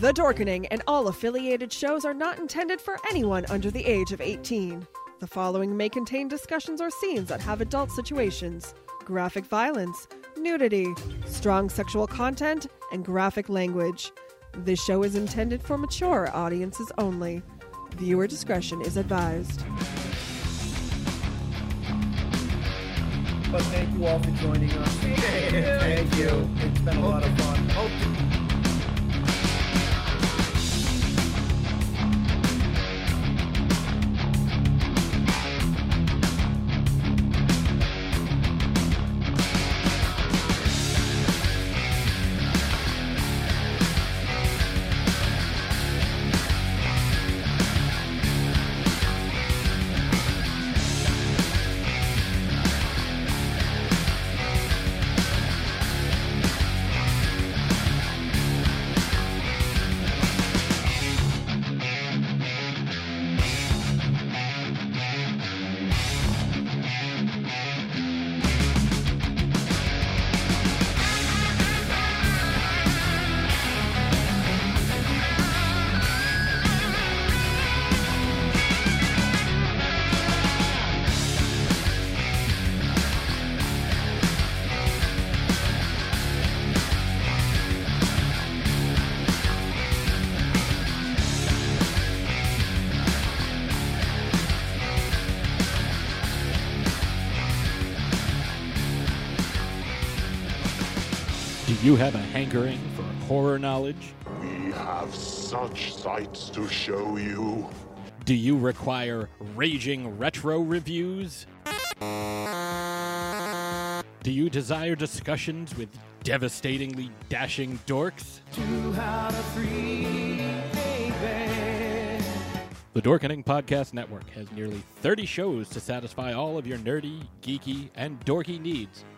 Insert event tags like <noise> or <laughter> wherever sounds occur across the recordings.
The Dorkening and all affiliated shows are not intended for anyone under the age of 18. The following may contain discussions or scenes that have adult situations, graphic violence, nudity, strong sexual content, and graphic language. This show is intended for mature audiences only. Viewer discretion is advised. But thank you all for joining us. Thank you. It's been a lot of fun. You have a hankering for horror knowledge? We have such sights to show you. Do you require raging retro reviews? Do you desire discussions with devastatingly dashing dorks? The Dorkening Podcast Network has nearly 30 shows to satisfy all of your nerdy, geeky, and dorky needs,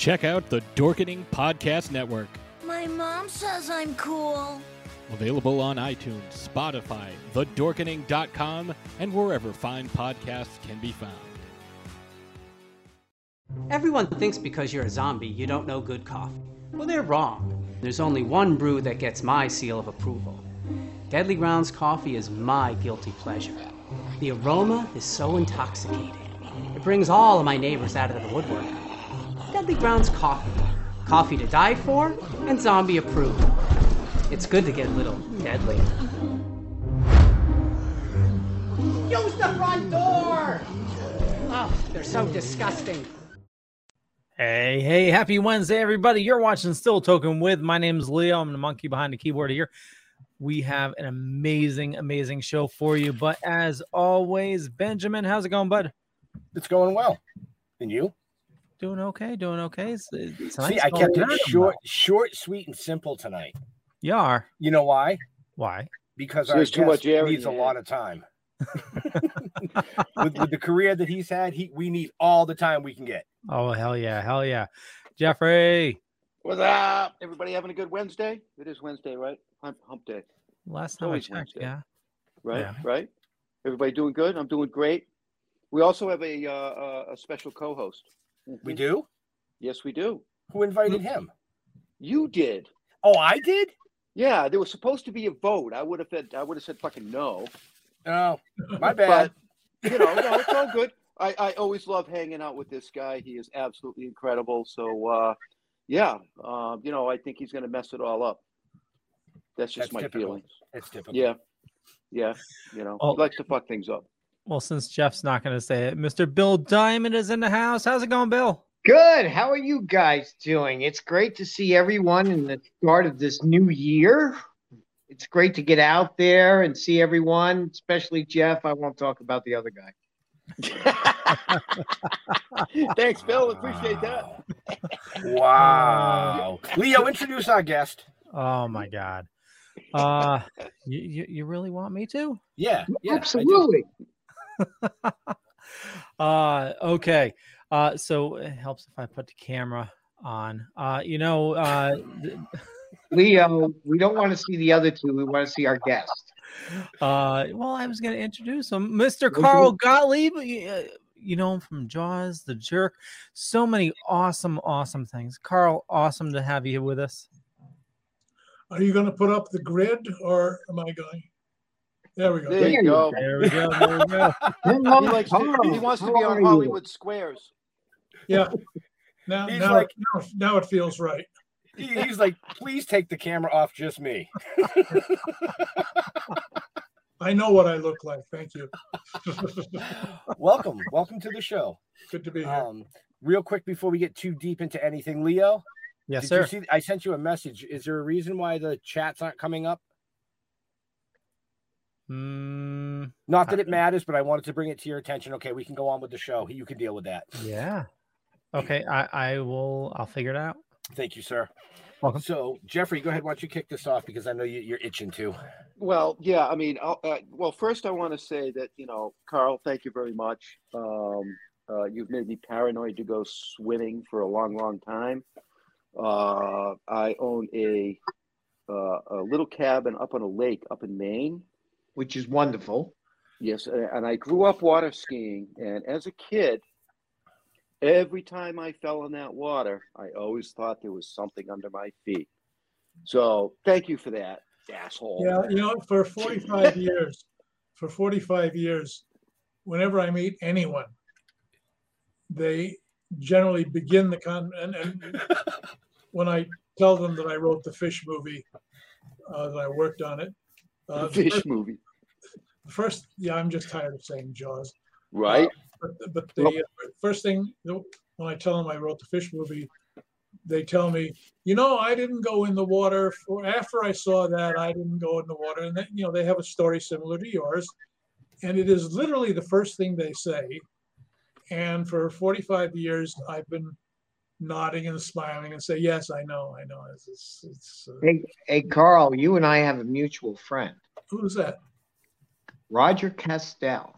Check out the Dorkening Podcast Network, My mom says I'm cool. available on iTunes, Spotify, thedorkening.com, and wherever fine podcasts can be found. Everyone thinks because you're a zombie, you don't know good coffee. Well, they're wrong. There's only one brew that gets my seal of approval. Deadly Grounds coffee is my guilty pleasure. The aroma is so intoxicating. It brings all of my neighbors out of the woodwork. Deadly Grounds coffee. Coffee to die for and zombie approved. It's good to get a little deadly. Use the front door! Oh, they're so disgusting. Hey, hey, happy Wednesday, everybody. You're watching Still Token with. My name's Leo. I'm the monkey behind the keyboard here. We have an amazing, amazing show for you. But as always, Benjamin, how's it going, bud? It's going well. And you? Doing okay, doing okay. It's, it's See, I kept it short, short, sweet, and simple tonight. You are. You know why? Why? Because So our too much guest air needs a lot of time. <laughs> with, with the career that he's had, he we need all the time we can get. Oh, hell yeah, hell yeah. Jeffrey, What's up? Everybody having a good Wednesday? It is Wednesday, right? Hump, hump day, last time I always checked, Wednesday. yeah. right? Yeah. Right? Everybody doing good? I'm doing great. We also have a uh, uh, a special co-host. We do? Yes, we do. Who invited him? You did. Oh, I did? Yeah, there was supposed to be a vote. I would have said I would have said fucking no. Oh, my bad. But you know, no, it's all good. I, I always love hanging out with this guy. He is absolutely incredible. So uh, yeah, uh, you know, I think he's going to mess it all up. That's just That's my typical. feelings. It's typical. Yeah, yeah, you know, Oh. he likes to fuck things up. Well, since Jeff's not going to say it, Mr. Bill Diamond is in the house. How's it going, Bill? Good. How are you guys doing? It's great to see everyone in the start of this new year. It's great to get out there and see everyone, especially Jeff. I won't talk about the other guy. <laughs> Thanks, Phil. Appreciate that. Wow. <laughs> Leo, introduce our guest. Oh my god. Uh you, you, you really want me to? Yeah, yeah, I. Absolutely. <laughs> uh okay. Uh so it helps if I put the camera on. Uh you know uh <laughs> Leo, we don't want to see the other two. We want to see our guest. Uh, well, I was going to introduce him, Mr. Carl Gottlieb. You know him from Jaws, The Jerk. So many awesome, awesome things. Carl, awesome to have you with us. Are you going to put up the grid or am I going? There we go. There you go. There we go. There we go. <laughs> He, likes to, he wants to be on Hollywood Squares. Yeah. Now, He's now, like- now, now it feels right. He- He's like, please take the camera off just me. <laughs> I know what I look like. Thank you. <laughs> welcome, welcome to the show. Good to be here. Um, real quick before we get too deep into anything, Leo. Yes, did sir. You see, I sent you a message. Is there a reason why the chats aren't coming up? Mm, Not that it matters, but I wanted to bring it to your attention. Okay, we can go on with the show. You can deal with that. yeah. Okay. I, I will, I'll figure it out. Thank you, sir. Welcome. So, Jeffrey, go ahead. Why don't you kick this off because I know you, you're itching to. Well, yeah. I mean, I'll, uh, well, first I want to say that you know, Carl, thank you very much. Um, uh, you've made me paranoid to go swimming for a long, long time. Uh, I own a uh, a little cabin up on a lake up in Maine. Which is wonderful. Yes, and I grew up water skiing, and as a kid, every time I fell in that water, I always thought there was something under my feet. So, thank you for that, asshole. Yeah, you know, for 45 <laughs> years, for 45 years, whenever I meet anyone, they generally begin the con and, and <laughs> when I tell them that I wrote the fish movie, uh, that I worked on it. Uh, The fish first- movie, First, yeah, I'm just tired of saying Jaws. right? But, but the uh, first thing when I tell them I wrote the fish movie, they tell me, you know, I didn't go in the water for after I saw that. I didn't go in the water, and then, you know they have a story similar to yours, and it is literally the first thing they say. And for 45 years, I've been nodding and smiling and say, yes, I know, I know. It's, it's, it's uh, Hey, hey, Carl, you and I have a mutual friend, who's that? Roger Kastel.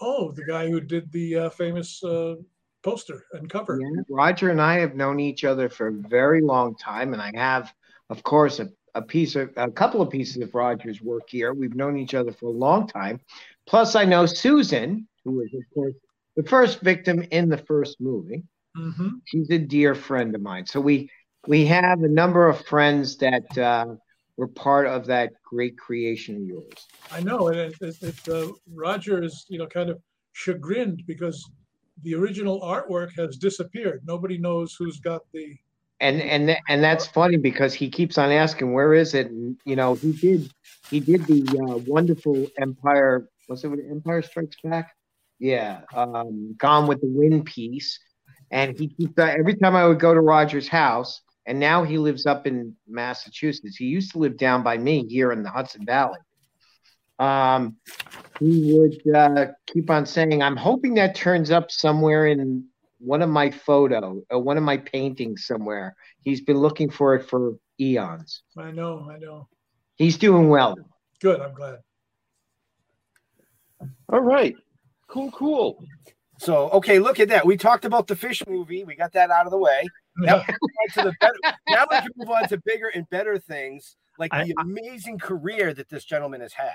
Oh, the guy who did the uh, famous uh, poster and cover. Yeah, Roger and I have known each other for a very long time, and I have, of course, a, a piece of a couple of pieces of Roger's work here. We've known each other for a long time. Plus, I know Susan, who was, of course, the first victim in the first movie. Mm-hmm. She's a dear friend of mine. So we we have a number of friends that uh, were part of that great creation of yours. I know, and uh, Roger is, you know, kind of chagrined because the original artwork has disappeared. Nobody knows who's got the. and and and that's funny because he keeps on asking where is it and you know he did he did the uh, wonderful empire was it empire strikes back yeah um gone with the wind piece and he keeps uh, every time i would go to roger's house and now he lives up in massachusetts he used to live down by me here in the hudson valley um he would uh, keep on saying i'm hoping that turns up somewhere in one of my photo uh, one of my paintings somewhere he's been looking for it for eons I know, I know. he's doing well Good, I'm glad. All right, cool, cool. So, okay, look at that. We talked about the fish movie. We got that out of the way. Now, <laughs> we can move on to the better, now we can move on to bigger and better things, like I- the amazing career that this gentleman has had.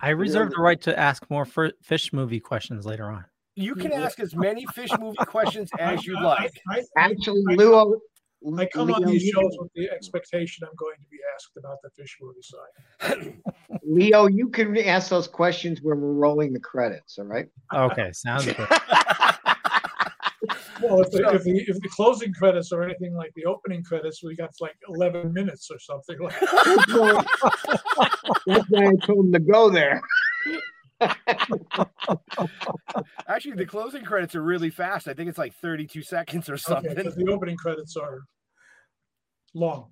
I reserve the right to ask more fir- fish movie questions later on. You can ask as many fish movie questions as you like. actually Leo, I come on these you- shows with the expectation I'm going to be asked about the fish movie side. <laughs> leo you can ask those questions when we're rolling the credits all right Okay, sounds <laughs> good. Well, if the, if the if the closing credits are anything like the opening credits, we got like 11 minutes or something like. that's why i told him to go there <laughs> Actually, the closing credits are really fast. I think it's like 32 seconds or something. Okay, the opening credits are long.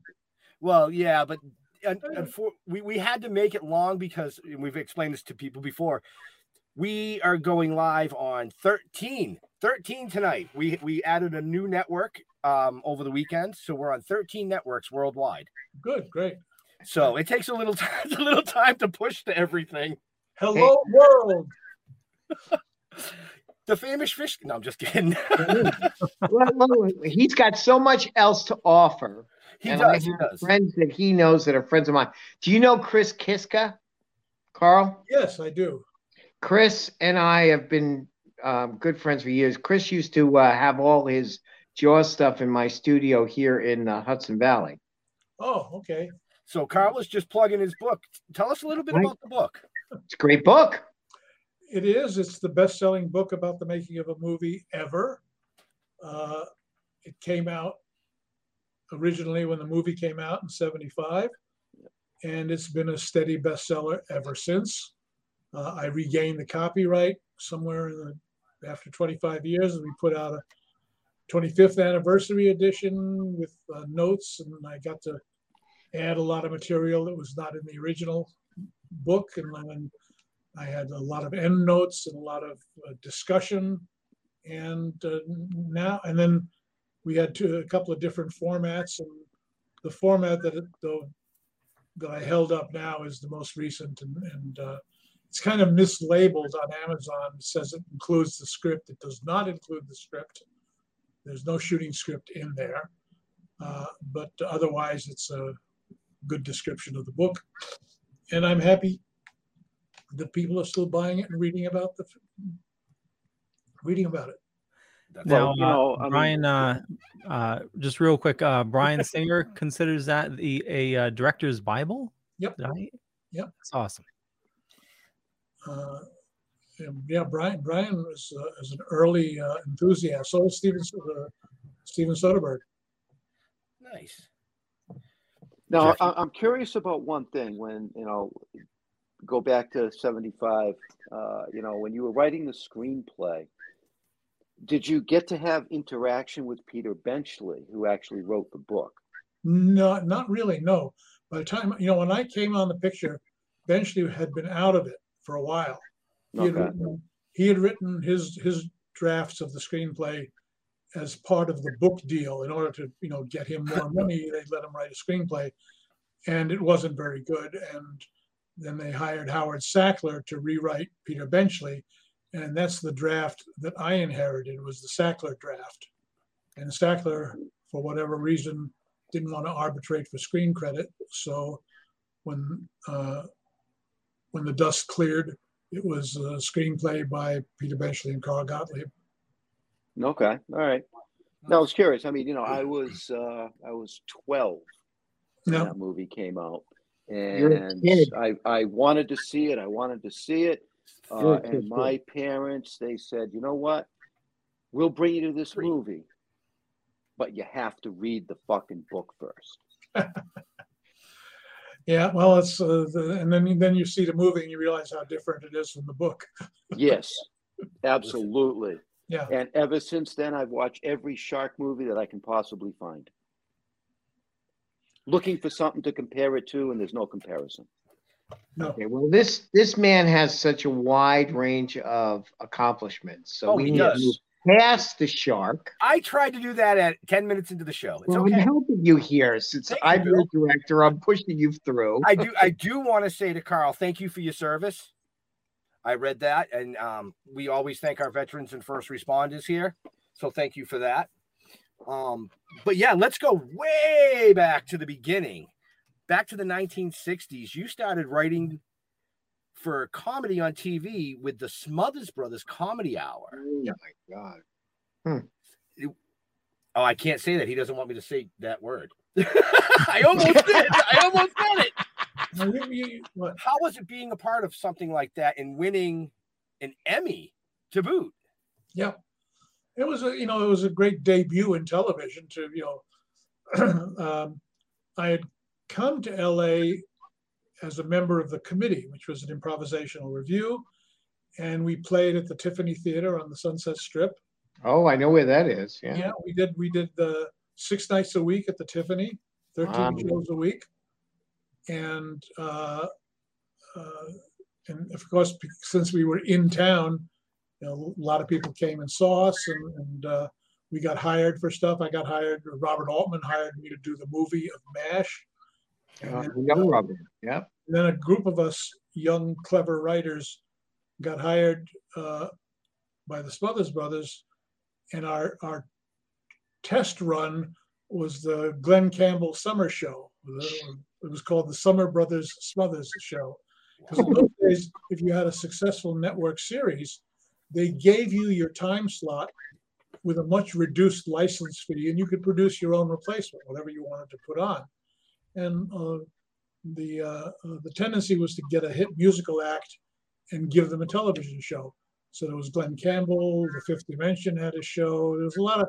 Well, yeah, but un- unfor- we, we had to make it long because and we've explained this to people before. We are going live on 13, 13 tonight. We we added a new network um, over the weekend, so we're on 13 networks worldwide. Good, great. So it takes a little <laughs> time, a little time to push to everything. Hello, world. <laughs> The famous fish. No, I'm just kidding. <laughs> Well, he's got so much else to offer. He and does, I he does. Friends that he knows that are friends of mine. Do you know Chris Kiska, Carl? Yes, I do. Chris and I have been um, good friends for years. Chris used to uh, have all his Jaw stuff in my studio here in uh, Hudson Valley. Oh, okay. So Carl is just plugging his book. Tell us a little bit Right. about the book. It's a great book. It is. It's the best-selling book about the making of a movie ever. Uh, it came out originally when the movie came out in '75, and it's been a steady bestseller ever since. Uh, I regained the copyright somewhere the, after 25 years, and we put out a 25th anniversary edition with uh, notes, and I got to add a lot of material that was not in the original book, and then I had a lot of end notes and a lot of uh, discussion, and uh, now and then we had two, a couple of different formats, and the format that the, that I held up now is the most recent, and, and uh, it's kind of mislabeled on Amazon. It says it includes the script. It does not include the script. There's no shooting script in there, uh, but otherwise it's a good description of the book, and I'm happy that people are still buying it and reading about the reading about it. Now, Well, you know, I uh, mean- Bryan, uh, uh, just real quick, uh, Bryan Singer <laughs> considers that the a uh, director's Bible. Yep. Right. Yep. That's awesome. Uh, and yeah, Bryan Bryan was, uh, was an early uh, enthusiast. So was Steven uh, Steven Soderbergh. Nice. Now, I, I'm curious about one thing. When you know, go back to '75. Uh, you know, when you were writing the screenplay, did you get to have interaction with Peter Benchley, who actually wrote the book? No, not really. No. By the time you know, when I came on the picture, Benchley had been out of it for a while. He had, Okay. written, he had written his his drafts of the screenplay as part of the book deal. In order to you know get him more <laughs> money, they let him write a screenplay, and it wasn't very good. And then they hired Howard Sackler to rewrite Peter Benchley, and that's the draft that I inherited was the Sackler draft. And Sackler, for whatever reason, didn't want to arbitrate for screen credit. So when uh, when the dust cleared, it was a screenplay by Peter Benchley and Carl Gottlieb. Okay, all right. No, I was curious. I mean, you know, I was uh, I was 12 when that movie came out, and. I I wanted to see it. I wanted to see it, uh, and my parents they said, you know what, we'll bring you to this movie, but you have to read the fucking book first. <laughs> Yeah, well, it's uh, the, and then then you see the movie and you realize how different it is from the book. Yes, <laughs> absolutely. Yeah. And ever since then, I've watched every shark movie that I can possibly find. Looking for something to compare it to, and there's no comparison. No. Okay, well, this this man has such a wide range of accomplishments, so Oh, we he need to does. move past the shark. I tried to do that at 10 minutes into the show. It's Well, okay. I'm helping you here since Thank I'm your director. I'm pushing you through. I do I do want to say to Carl, thank you for your service. I read that, and um, we always thank our veterans and first responders here. So thank you for that. Um, but yeah, let's go way back to the beginning, back to the 1960s. You started writing for comedy on TV with the Smothers Brothers Comedy Hour. Oh my god! Oh, I can't say that. He doesn't want me to say that word. <laughs> I almost did. I almost said it. Now, you- you- what? How was it being a part of something like that and winning an Emmy to boot? Yeah, it was a you know it was a great debut in television. To you know, <clears throat> um, I had come to L.A. as a member of the committee, which was an improvisational review, and we played at the Tiffany Theater on the Sunset Strip. Oh, I know where that is. Yeah. Yeah, we did. We did the six nights a week at the Tiffany, thirteen Wow. shows a week, and uh, uh, and of course, since we were in town, you know, a lot of people came and saw us, and, and uh, we got hired for stuff. I got hired. Robert Altman hired me to do the movie of Mash. Uh, young Robert. Yeah. And then a group of us young, clever writers got hired uh, by the Smothers Brothers, and our our test run was the Glen Campbell Summer Show. It was called the Summer Brothers Smothers Show. Because in those days, if you had a successful network series, they gave you your time slot with a much reduced license fee, and you could produce your own replacement, whatever you wanted to put on. And uh, the uh, uh, the tendency was to get a hit musical act and give them a television show. So there was Glen Campbell, The Fifth Dimension had a show. There was a lot of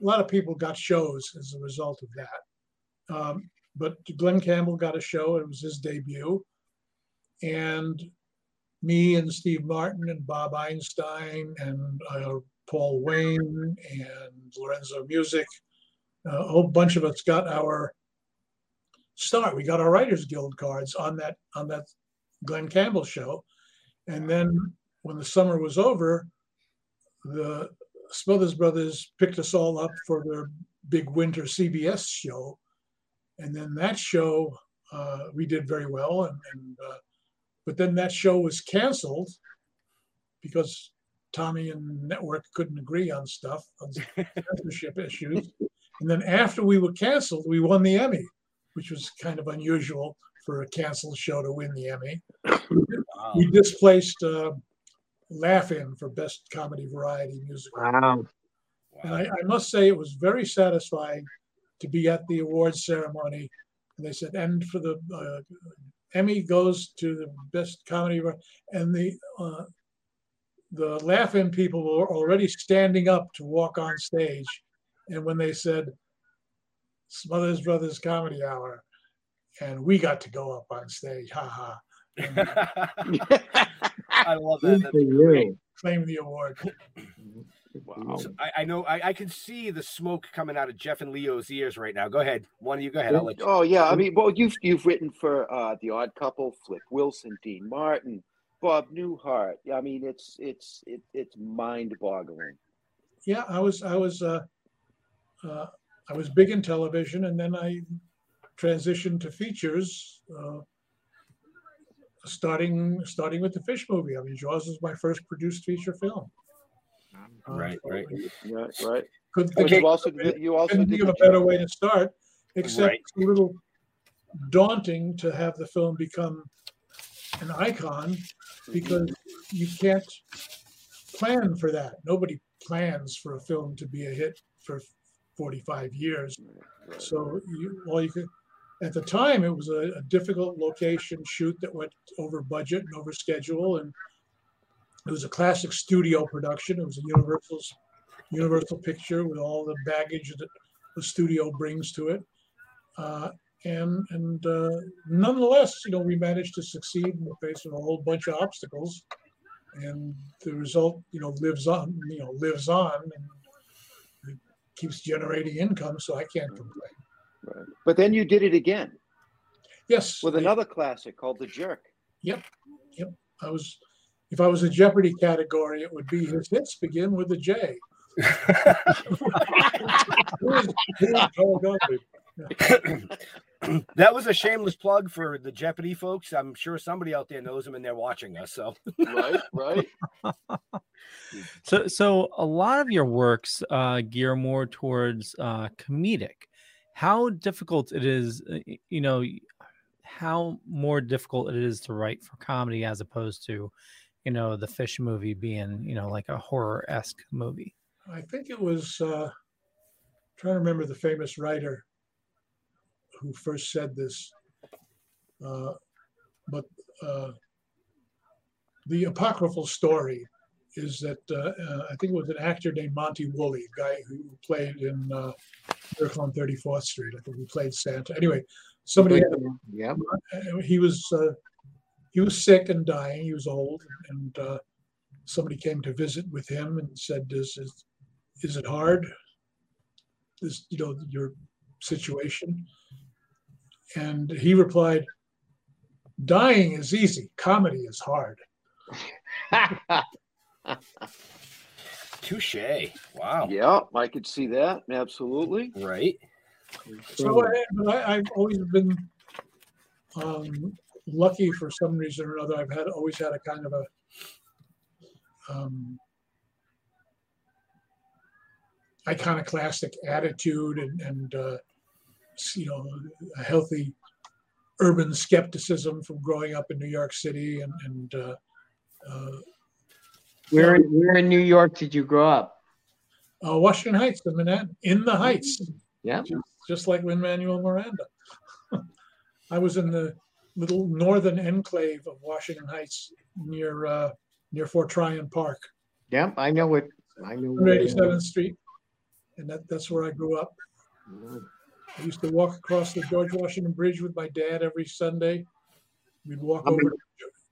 a lot of people got shows as a result of that. Um, but Glen Campbell got a show. It was his debut, and me and Steve Martin and Bob Einstein and uh, Paul Wayne and Lorenzo Music, uh, a whole bunch of us got our start. We got our Writers Guild cards on that on that Glen Campbell show, and then when the summer was over, the Smothers Brothers picked us all up for their big winter CBS show, and then that show uh, we did very well, and, and uh, but then that show was canceled because Tommy and network couldn't agree on stuff on censorship issues, and then after we were canceled, we won the Emmy, which was kind of unusual for a canceled show to win the Emmy. We displaced uh, Laugh-In for Best Comedy Variety Musical. Wow. And I, I must say, it was very satisfying to be at the awards ceremony. And they said, and for the uh, Emmy goes to the best comedy, and the uh, the Laugh-In people were already standing up to walk on stage. And when they said Smothers Brothers Comedy Hour, and we got to go up on stage, ha ha. <laughs> I love that. you. Claim the award. Wow. I, I know I, I can see the smoke coming out of Jeff and Leo's ears right now. Go ahead. One of you go ahead. I'll let you. Oh yeah, I mean, well, you've you've written for uh, the Odd Couple, Flip Wilson, Dean Martin, Bob Newhart. I mean, it's it's it, it's mind-boggling. yeah i was i was uh, uh, i was big in television and then i transitioned to features uh, starting starting with the fish movie i mean jaws was my first produced feature film Right, right. Right, right. could But think you of- also you also couldn't think of a better way to start except Right. it's a little daunting to have the film become an icon mm-hmm. because you can't plan for that. Nobody plans for a film to be a hit for 45 years. So you, all you could, at the time, it was a, a difficult location shoot that went over budget and over schedule, and it was a classic studio production. It was a Universal's Universal picture with all the baggage that the studio brings to it. Uh, and and uh, nonetheless, you know, we managed to succeed in the face of a whole bunch of obstacles, and the result, you know, lives on. You know, lives on and it keeps generating income. So I can't complain. Right. But then you did it again Yes, with another classic called The Jerk. Yep, yep. I was, if I was a Jeopardy category, it would be his hits begin with a J. Who is- who is Paul Guthrie? that was a shameless plug for the Jeopardy folks. I'm sure somebody out there knows them and they're watching us. So right, right. <laughs> So, so a lot of your works uh, gear more towards uh, comedic. How difficult it is, uh, you know, how more difficult it is to write for comedy as opposed to, you know, the fish movie being, you know, like a horror esque movie. I think it was uh, trying to remember the famous writer who first said this, uh, but uh, the apocryphal story is that uh, uh, I think it was an actor named Monty Woolley, a guy who played in uh, Miracle on 34th Street. I think he played Santa. Anyway, somebody had Yeah. uh, he was uh, he was sick and dying. He was old, and uh, somebody came to visit with him and said, "Is is, is it hard? This you know your situation?" And he replied, "Dying is easy. Comedy is hard." <laughs> Touche. Wow. Yeah, I could see that. Absolutely. Right. So I, I've always been um, lucky for some reason or another. I've had always had a kind of a um, iconoclastic attitude and, and uh, you know a healthy urban skepticism from growing up in New York City and, and uh, uh, Where in, where in New York did you grow up? uh, Washington Heights, in Manhattan, in the Heights. Yeah. Just, just like Lin Manuel Miranda. <laughs> I was in the little northern enclave of Washington Heights near uh, near Fort Tryon Park, Yep, I know it. I know. where- 187th Street, and that, that's where I grew up. I used to walk across the George Washington Bridge with my dad every Sunday. We'd walk I'm a- over to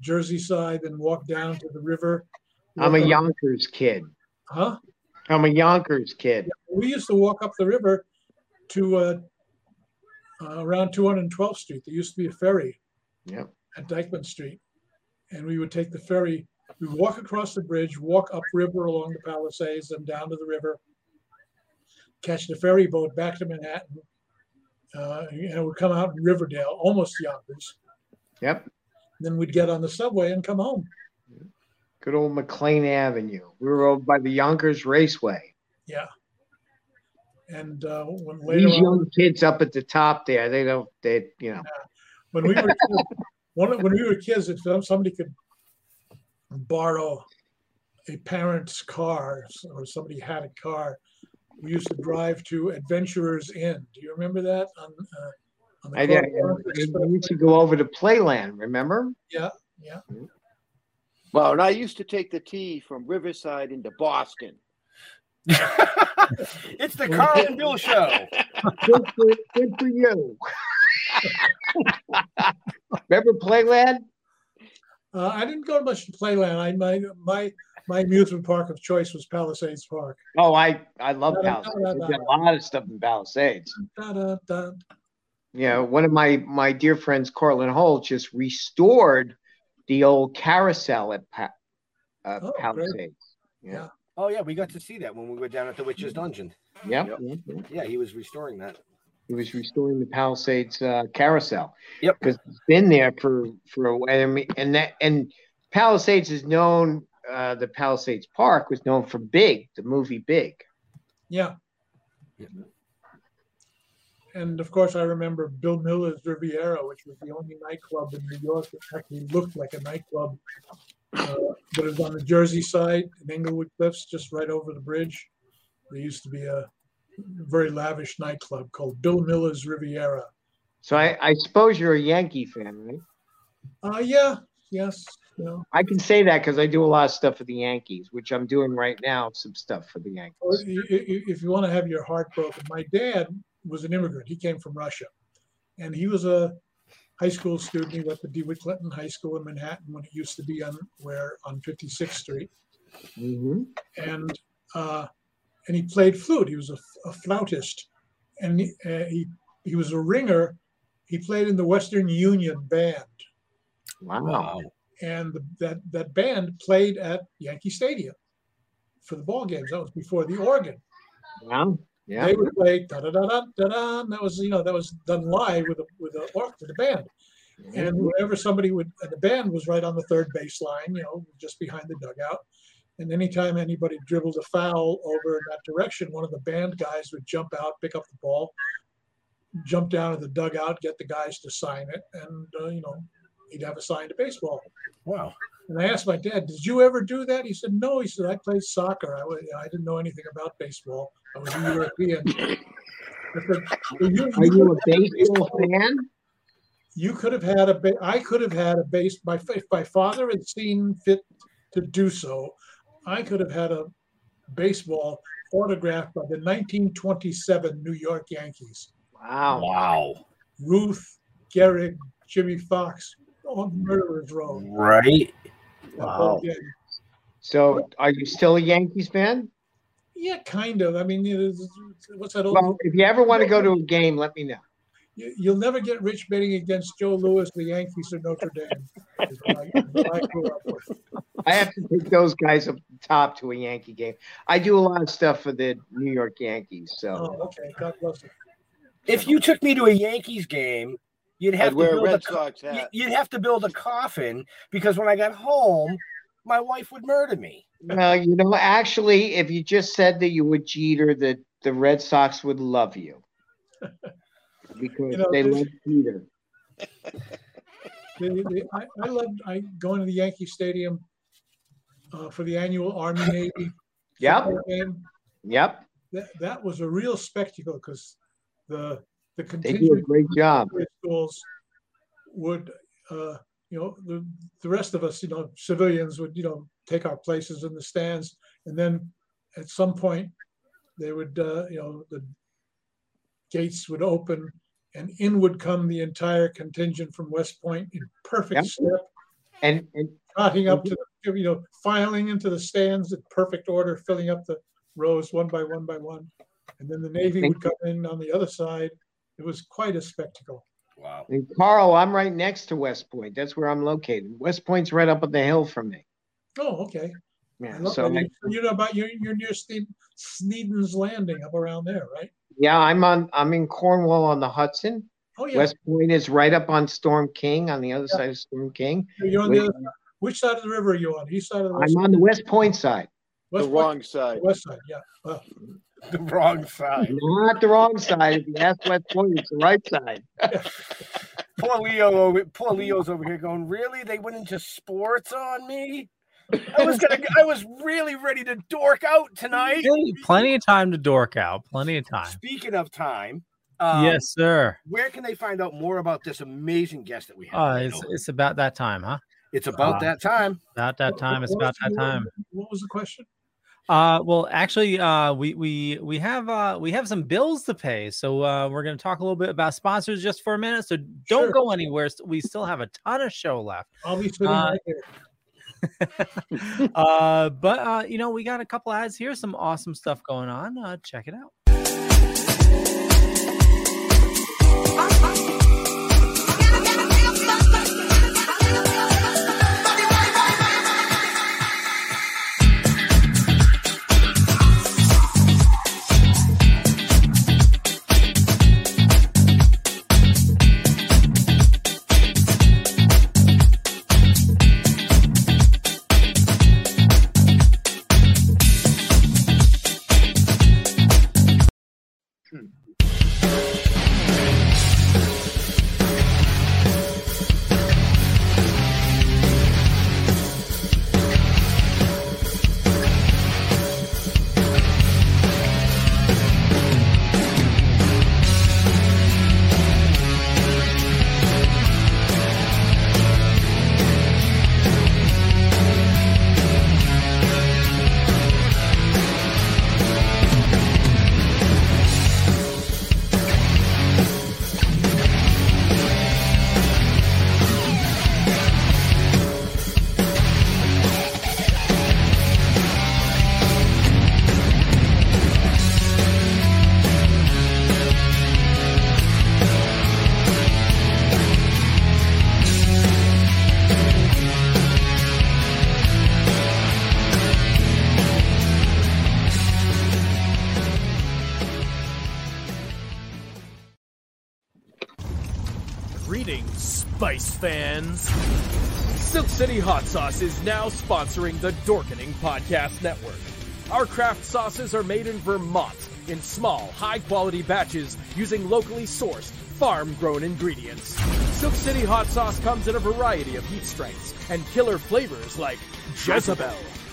Jersey side, and walk down to the river. I'm a Yonkers kid. Huh? I'm a Yonkers kid. we used to walk up the river to uh, uh, around 212th Street. There used to be a ferry Yep. at Dyckman Street, and we would take the ferry. We walk across the bridge, walk upriver along the Palisades, and down to the river, catch the ferry boat back to Manhattan, uh, and it would come out in Riverdale, almost the Yonkers. Yep. Then we'd get on the subway and come home. Good old McLean Avenue. We were over by the Yonkers Raceway. Yeah. And uh, when later These on, young kids up at the top there, they don't, they, you know. When we were kids, one, when we were kids, if somebody could borrow a parent's car or somebody had a car, we used to drive to Adventurers Inn. Do you remember that? On, uh, on the I, I, Crossroads I used to go over to Playland, remember? Yeah, yeah. Well, and I used to take the T from Riverside into Boston. <laughs> It's the Carl and Bill show. <laughs> Good for, good for you. <laughs> remember Playland? Uh, I didn't go to much to Playland. I my my my amusement park of choice was Palisades Park. Oh, I, I love Da, da, Palisades. da, There's da, a lot of stuff in Palisades. Da, da, da. You know, one of my my dear friends, Cortlandt Hull, just restored the old carousel at pa- uh, Oh, great. Palisades. Yeah. Oh yeah, we got to see that when we were down at the Witch's Dungeon. Yep. yep, yep. Yeah, he was restoring that. He was restoring the Palisades uh, carousel. Yep. Because it's been there for for a while. I mean, and that and Palisades is known. Uh, the Palisades Park was known for Big, the movie Big. Yeah. And of course, I remember Bill Miller's Riviera, which was the only nightclub in New York that actually looked like a nightclub. Uh, but it was on the Jersey side in Englewood Cliffs, just right over the bridge. There used to be a very lavish nightclub called Bill Miller's Riviera. So I, I suppose you're a Yankee fan, right? Uh, yeah, yes, know. I can say that because I do a lot of stuff for the Yankees, which I'm doing right now. Some stuff for the Yankees. Or i- i- if you want to have your heart broken, my dad was an immigrant. He came from Russia, and he was a high school student. He went to DeWitt Clinton High School in Manhattan when it used to be on where on 56th Street, Mm-hmm. and uh, and he played flute. He was a, a flautist, and he, uh, he he was a ringer. He played in the Western Union band, Wow. and the, that that band played at Yankee Stadium for the ball games. That was before the organ. Yeah. Yeah. They would play da da da da da da. That was you know that was done live with a with a or- with a band. And whenever somebody would, and the band was right on the third base line, you know, just behind the dugout. And anytime anybody dribbled a foul over in that direction, one of the band guys would jump out, pick up the ball, jump down to the dugout, get the guys to sign it, and uh, you know, he'd have a signed baseball. Wow. And I asked my dad, "Did you ever do that?" He said, "No." He said, "I played soccer. I, wa- I didn't know anything about baseball. I was a European." <laughs> I said, Are you a baseball fan? You could have had a. Ba- I could have had a base. My if my father had seen fit to do so, I could have had a baseball autographed by the 1927 New York Yankees. Wow. Wow. Ruth, Gehrig, Jimmie Foxx, on Murderers Row. Right. that whole game. So, are you still a Yankees fan? Yeah, kind of. I mean, you know, what's that old? Well, if you ever want to go to a game, let me know. you, you'll never get rich betting against Joe Louis, the Yankees, or Notre Dame. is what I- what I grew up with. I have to take those guys up top to a Yankee game. I do a lot of stuff for the New York Yankees. So, Oh, okay. God bless you. If you took me to a Yankees game, you'd have I'd to wear a build Red co- Sox hat. You'd have to build a coffin because when I got home, my wife would murder me. well, you know, actually, if you just said that you were Jeter, that the Red Sox would love you <laughs> because You know, they love Jeter. <laughs> The, the, I, I love I going to the Yankee Stadium uh, for the annual Army <laughs> Navy Yep. game. Yep, That that was a real spectacle because the the they contingent do a great job. schools would uh, you know the the rest of us you know civilians would you know take our places in the stands and then at some point they would uh, you know the gates would open and in would come the entire contingent from West Point in perfect Yep. step And and trotting up to the, you know filing into the stands in perfect order filling up the rows one by one by one and then the navy would come in on the other side it was quite a spectacle Wow. And Carl, I'm right next to West Point. That's where I'm located. West Point's right up on the hill from me. oh okay Yeah. So. I, You- you know about you're, you're near Sne- Sneden's Landing up around there, right? yeah, I'm on. I'm in Cornwall on the Hudson. Oh yeah. West Point is right up on Storm King on the other side of Storm King. You're on the other side. Which side of the river are you on? East side of the west? I'm on the West Point side. West the Point? wrong side. West side, yeah. Well, <laughs> The wrong side. Not the wrong side. If you ask West Point, it's the right side. <laughs> Poor Leo, over, poor Leo's over here going, really? They went into sports on me? I was gonna, I was really ready to dork out tonight. Plenty of time to dork out. Plenty of time. Speaking of time, um, yes, sir. Where can they find out more about this amazing guest that we have? Uh, it's it's about that time, huh? It's about uh, that time. About that time. It's about that time. What was the question? Uh, well, actually, uh, we we we have uh we have some bills to pay, so uh, we're going to talk a little bit about sponsors just for a minute. So don't Sure. go anywhere. We still have a ton of show left. I'll be sitting Uh, right here. <laughs> uh, but uh, you know, we got a couple ads here, some awesome stuff going on. Uh, check it out. Sauce is now sponsoring the Dorkening Podcast Network. Our craft sauces are made in Vermont in small, high quality batches using locally sourced, farm grown ingredients. Silk City Hot Sauce comes in a variety of heat strengths and killer flavors like Jezebel,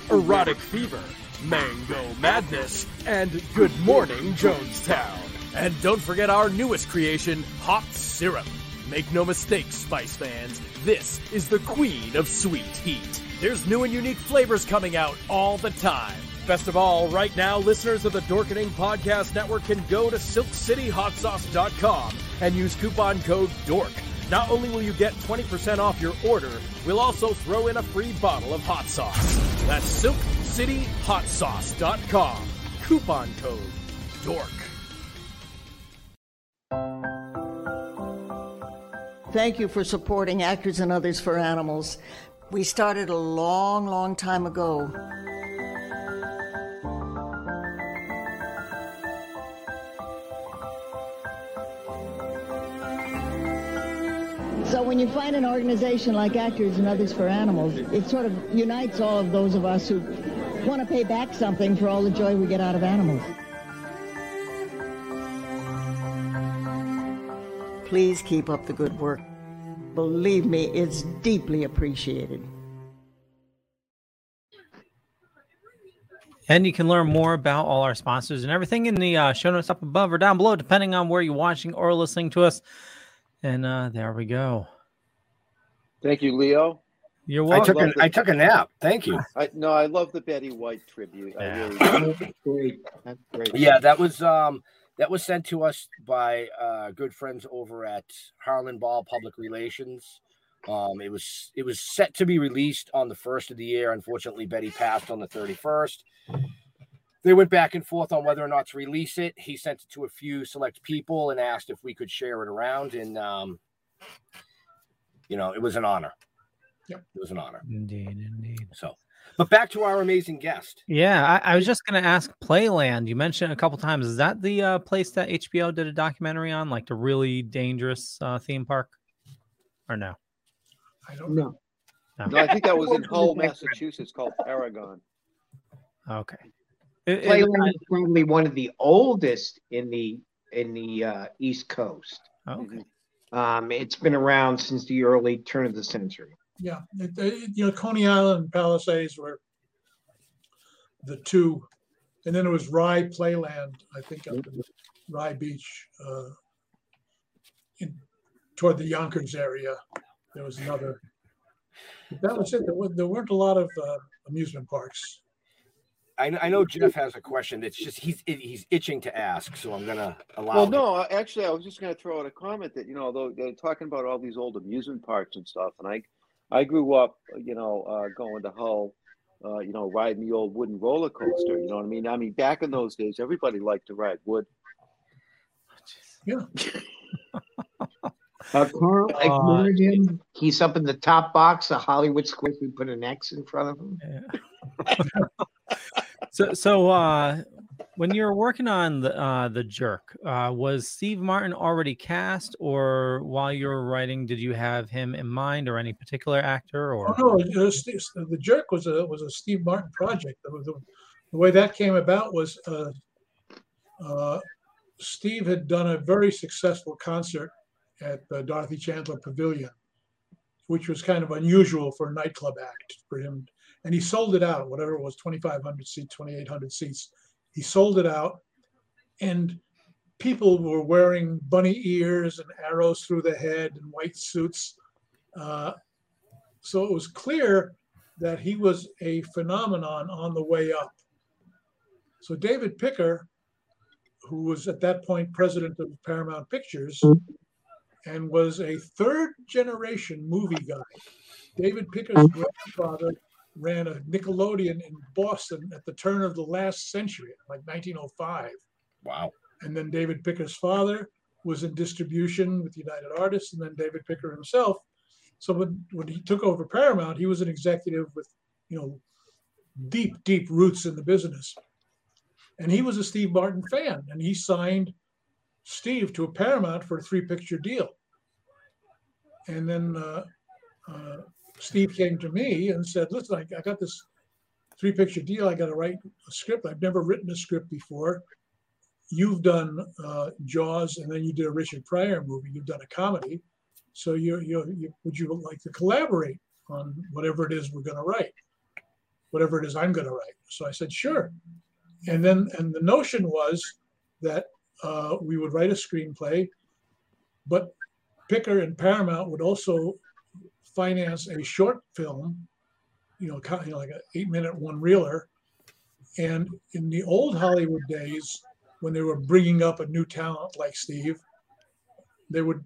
Erotic Fever, Mango Madness, and Good Morning Jonestown. And don't forget our newest creation, Hot Syrup. Make no mistake, Spice fans, this is the queen of sweet heat. There's new and unique flavors coming out all the time. Best of all, right now, listeners of the Dorkening Podcast Network can go to SilkCityHotSauce.com and use coupon code DORK. Not only will you get 20% off your order, we'll also throw in a free bottle of hot sauce. That's SilkCityHotSauce.com. Coupon code DORK. Thank you for supporting Actors and Others for Animals. We started a long, long time ago. So when you find an organization like Actors and Others for Animals, it sort of unites all of those of us who want to pay back something for all the joy we get out of animals. Please keep up the good work. Believe me, it's deeply appreciated. And you can learn more about all our sponsors and everything in the uh, show notes up above or down below, depending on where you're watching or listening to us. And uh, there we go. Thank you, Leo. You're I welcome. took, an, I took a nap. Thank you. I, no, I love the Betty White tribute. I really do. <laughs> great. That's great. Yeah, that was um that was sent to us by uh good friends over at Harlan Ball Public Relations. Um it was it was set to be released on the first of the year. Unfortunately, Betty passed on the 31st. They went back and forth on whether or not to release it. He sent it to a few select people and asked if we could share it around. And um, you know, it was an honor. Yep. It was an honor. Indeed, indeed. So but back to our amazing guest. Yeah, I, I was just going to ask Playland. You mentioned it a couple times. Is that the uh, place that HBO did a documentary on, like the really dangerous uh, theme park, or no? I don't know. No, I think that was in <laughs> Hull, Massachusetts, called Paragon. Okay. It- it- Playland is probably one of the oldest in the in the uh, East Coast. Okay. Um, it's been around since the early turn of the century. Yeah, it, it- you know, Coney Island and Palisades were the two, and then it was Rye Playland, I think, up in Rye Beach, uh, in toward the Yonkers area. There was another. But that was it. There, were, there weren't a lot of uh, amusement parks. I, I know Jeff has a question that's just he's he's itching to ask, so I'm gonna allow. Well, him. no, actually, I was just going to throw out a comment that you know, though they're talking about all these old amusement parks and stuff, and I, I grew up, you know, uh, going to Hull, uh, you know, riding the old wooden roller coaster. You know what I mean? I mean, back in those days, everybody liked to ride wood. Yeah. Uh, Carl Uh, him. He's up in the top box of Hollywood Squares. We put an X in front of him. Yeah. <laughs> So, so uh, when you were working on the uh, the jerk, uh, was Steve Martin already cast, or while you were writing, did you have him in mind, or any particular actor, or Oh no, Steve- the jerk was a was a Steve Martin project. The, the, the way that came about was uh, uh, Steve had done a very successful concert at the Dorothy Chandler Pavilion, which was kind of unusual for a nightclub act for him. And he sold it out, whatever it was, 2,500 seats, 2,800 seats. He sold it out, and people were wearing bunny ears and arrows through the head and white suits. Uh, so it was clear that he was a phenomenon on the way up. So David Picker, who was at that point president of Paramount Pictures and was a third generation movie guy. David Picker's grandfather ran a Nickelodeon in Boston at the turn of the last century, like 1905. Wow. And then David Picker's father was in distribution with United Artists, and then David Picker himself. So when, when he took over Paramount, he was an executive with, you know, deep, deep roots in the business. And he was a Steve Martin fan, and he signed Steve to a Paramount for a three-picture deal. And then uh, uh, Steve came to me and said, "Listen, I, I got this three-picture deal. I got to write a script. I've never written a script before. You've done uh, Jaws, and then you did a Richard Pryor movie. You've done a comedy. So you, you, you would you like to collaborate on whatever it is we're going to write, whatever it is I'm going to write?" So I said, "Sure." And then and the notion was that uh, we would write a screenplay, but Picker and Paramount would also finance a short film, you know, kind of like an eight-minute one-reeler. And in the old Hollywood days, when they were bringing up a new talent like Steve, they would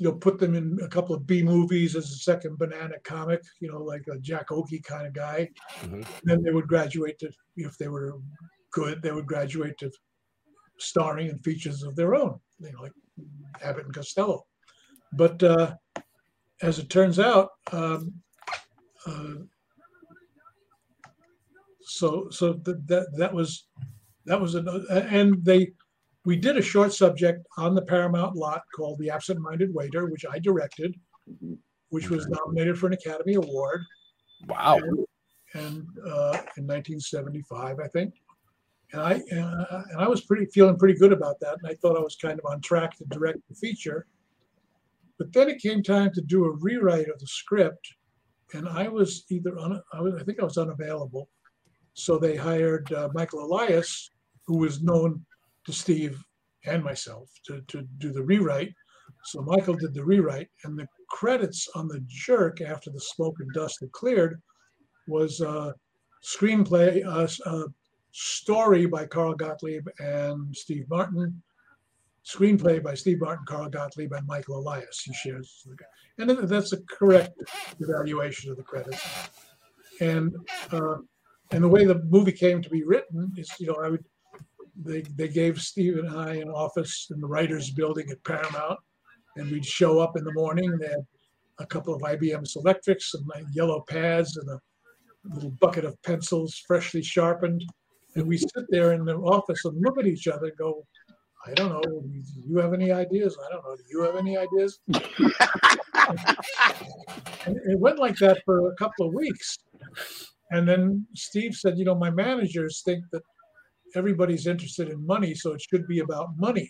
you know, put them in a couple of B movies as a second banana comic, you know, like a Jack Oakie kind of guy. Mhm. Then they would graduate to, if they were good, they would graduate to starring in features of their own, you know, like Abbott and Costello. But uh, as it turns out, um, uh, so so th- that that was that was an and they we did a short subject on the Paramount lot called The Absent Minded Waiter, which I directed, which was nominated for an Academy Award. Wow. And, and uh, in 1975, I think. And I uh, and I was pretty feeling pretty good about that, and I thought I was kind of on track to direct the feature. But then it came time to do a rewrite of the script, and I was either on I was I think I was unavailable, so they hired uh, Michael Elias, who was known to Steve and myself to, to do the rewrite. So Michael did the rewrite, and the credits on the jerk after the smoke and dust had cleared was a screenplay, s- uh, story by Carl Gottlieb and Steve Martin, screenplay by Steve Martin, Carl Gottlieb, and Michael Elias. He shares, and that's a correct evaluation of the credits. And uh, and the way the movie came to be written is, you know, I would they they gave Steve and I an office in the writers' building at Paramount, and we'd show up in the morning. They had a couple of IBM Selectrics and yellow pads and a little bucket of pencils, freshly sharpened, and we sit there in the office and look at each other and go, "I don't know. Do you have any ideas? I don't know. Do you have any ideas?" <laughs> it went like that for a couple of weeks. And then Steve said, you know, my managers think that everybody's interested in money, so it should be about money.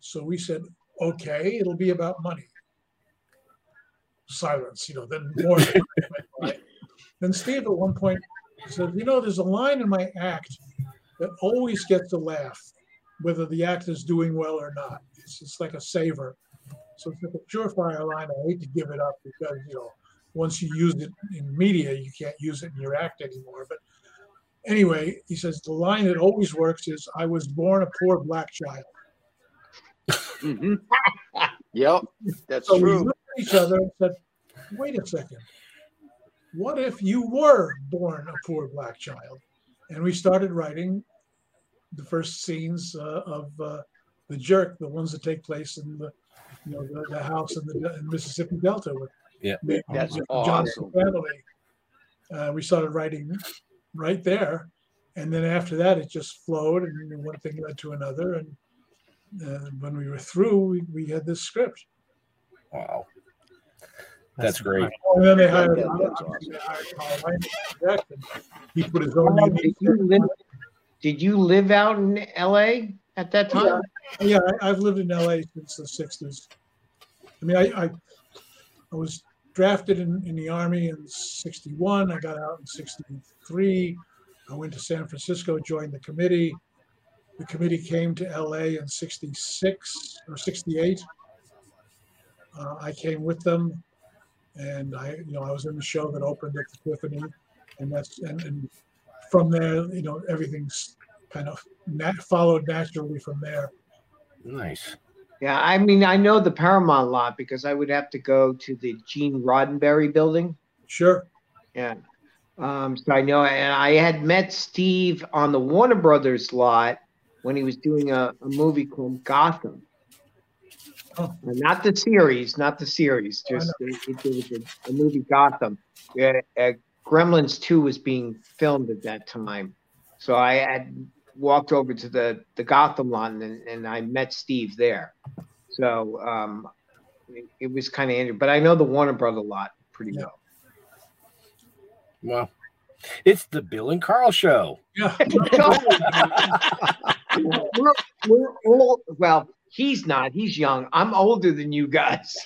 So we said, okay, it'll be about money. Silence, you know, then more. <laughs> then Steve at one point said, you know, there's a line in my act that always gets a laugh, whether the act is doing well or not. It's, it's like a saver. So it's like a purifier line. I hate to give it up because, you know, once you use it in media, you can't use it in your act anymore. But anyway, he says the line that always works is I was born a poor black child. Mm-hmm. <laughs> Yep, that's so we true. looked at each other and said, wait a second. What if you were born a poor black child? And we started writing the first scenes uh, of uh, the jerk, the ones that take place in the, you know, the, the house in the in Mississippi Delta with Yeah. with That's Johnson awesome. family. Uh, we started writing right there, and then after that, it just flowed, and one thing led to another. And uh, when we were through, we, we had this script. Wow. That's great. And then they hired, Yeah, that's obviously they hired Carl Reiner and he put his own Carl, unique. did you live, did you live out in LA at that time? Yeah, I, I've lived in LA since the '60s. I mean, I I, I was drafted in, in the army in '61. I got out in '63. I went to San Francisco, joined the committee. The committee came to LA in '66 or '68. Uh, I came with them, and I, you know, I was in the show that opened at the Tiffany, and that's and, and from there, you know, everything's kind of nat- followed naturally from there. Nice. Yeah, I mean, I know the Paramount lot because I would have to go to the Gene Roddenberry building. Sure. Yeah. Um, so I know, and I had met Steve on the Warner Brothers lot when he was doing a, a movie called Gotham. Oh. Uh, Not the series, not the series, just know. it, it, it was a, a movie Gotham. Yeah, uh, Gremlins 2 was being filmed at that time. So I had walked over to the, the Gotham lot and, and I met Steve there. So um, it, it was kind of interesting, but I know the Warner Brother lot pretty well. Well, it's the Bill and Carl show. Yeah. <laughs> we're, we're old. Well, he's not. He's young. I'm older than you guys.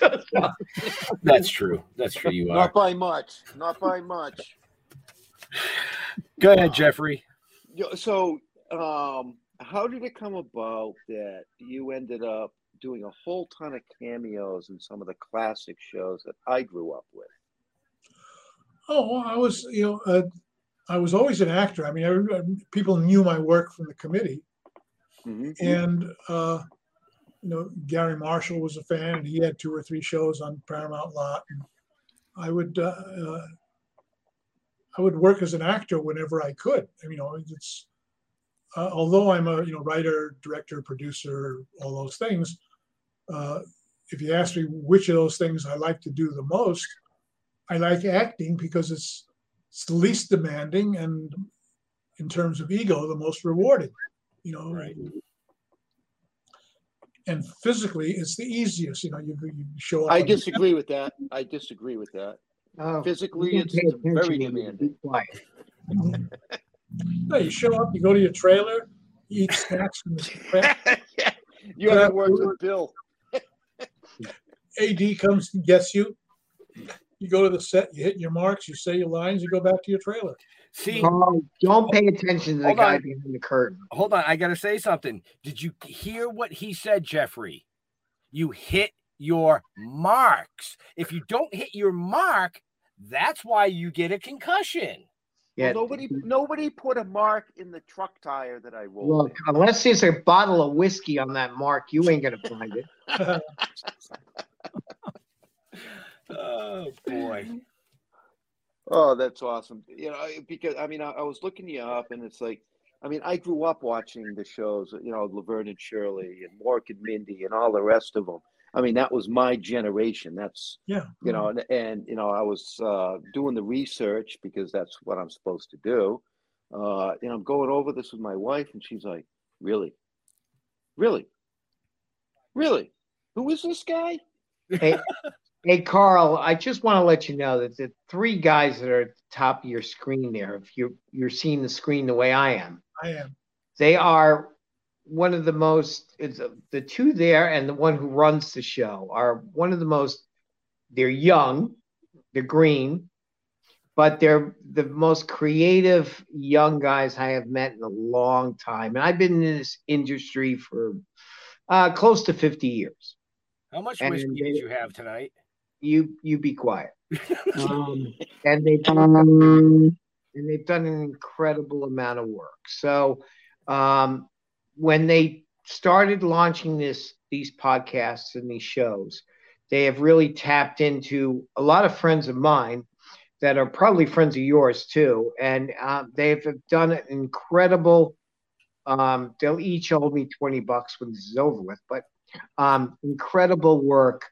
<laughs> That's true. That's true. You are. Not by much. Not by much. Go ahead, Jeffrey. Yo, So, um, how did it come about that you ended up doing a whole ton of cameos in some of the classic shows that I grew up with? Oh, I was, you know, uh, I was always an actor. I mean, every, people knew my work from the committee, Mhm. and uh, you know, Garry Marshall was a fan, and he had two or three shows on Paramount Lot. And I would, uh, uh, I would work as an actor whenever I could. I You know, it's uh, although I'm a you know writer, director, producer, all those things. Uh, if you ask me which of those things I like to do the most, I like acting because it's it's the least demanding and in terms of ego the most rewarding. You know, Right. And physically it's the easiest. You know, you, you show up. I disagree with that. <laughs> I disagree with that. Oh, Physically, it's, don't it's pay very demanding. Be. No, you show up, you go to your trailer, you eat snacks from the <laughs> You haven't worked with Bill. AD comes and gets you. You go to the set, you hit your marks, you say your lines, you go back to your trailer. See, Oh, don't pay attention to the guy on. behind the curtain. hold on. I got to say something. Did you hear what he said, Jeffrey? You hit your marks. If you don't hit your mark, that's why you get a concussion. Yeah. Well, nobody, nobody put a mark in the truck tire that I rolled. Look, unless there's a bottle of whiskey on that mark, you ain't gonna find it. <laughs> Oh boy. Oh, that's awesome. You know, because I mean, I, I was looking you up, and it's like, I mean, I grew up watching the shows. You know, Laverne and Shirley, and Mork and Mindy, and all the rest of them. I mean, that was my generation. That's Yeah. you know, and, and you know, I was uh, doing the research because that's what I'm supposed to do. Uh, and I'm going over this with my wife, and she's like, "Really, really, really? Who is this guy?" <laughs> Hey, hey, Carl, I just want to let you know that the three guys that are at the top of your screen there, if you're you're seeing the screen the way I am, I am. they are one of the most it's uh, the two there and the one who runs the show are one of the most they're young they're green but they're the most creative young guys i have met in a long time and i've been in this industry for uh, close to 50 years How much And whiskey they- did you have tonight? You you be quiet <laughs> um, and they've done and they've done an incredible amount of work. So um, when they started launching this these podcasts and these shows, they have really tapped into a lot of friends of mine that are probably friends of yours too, and uh, they've done an incredible. Um, they'll each owe me twenty bucks when this is over with, but um, incredible work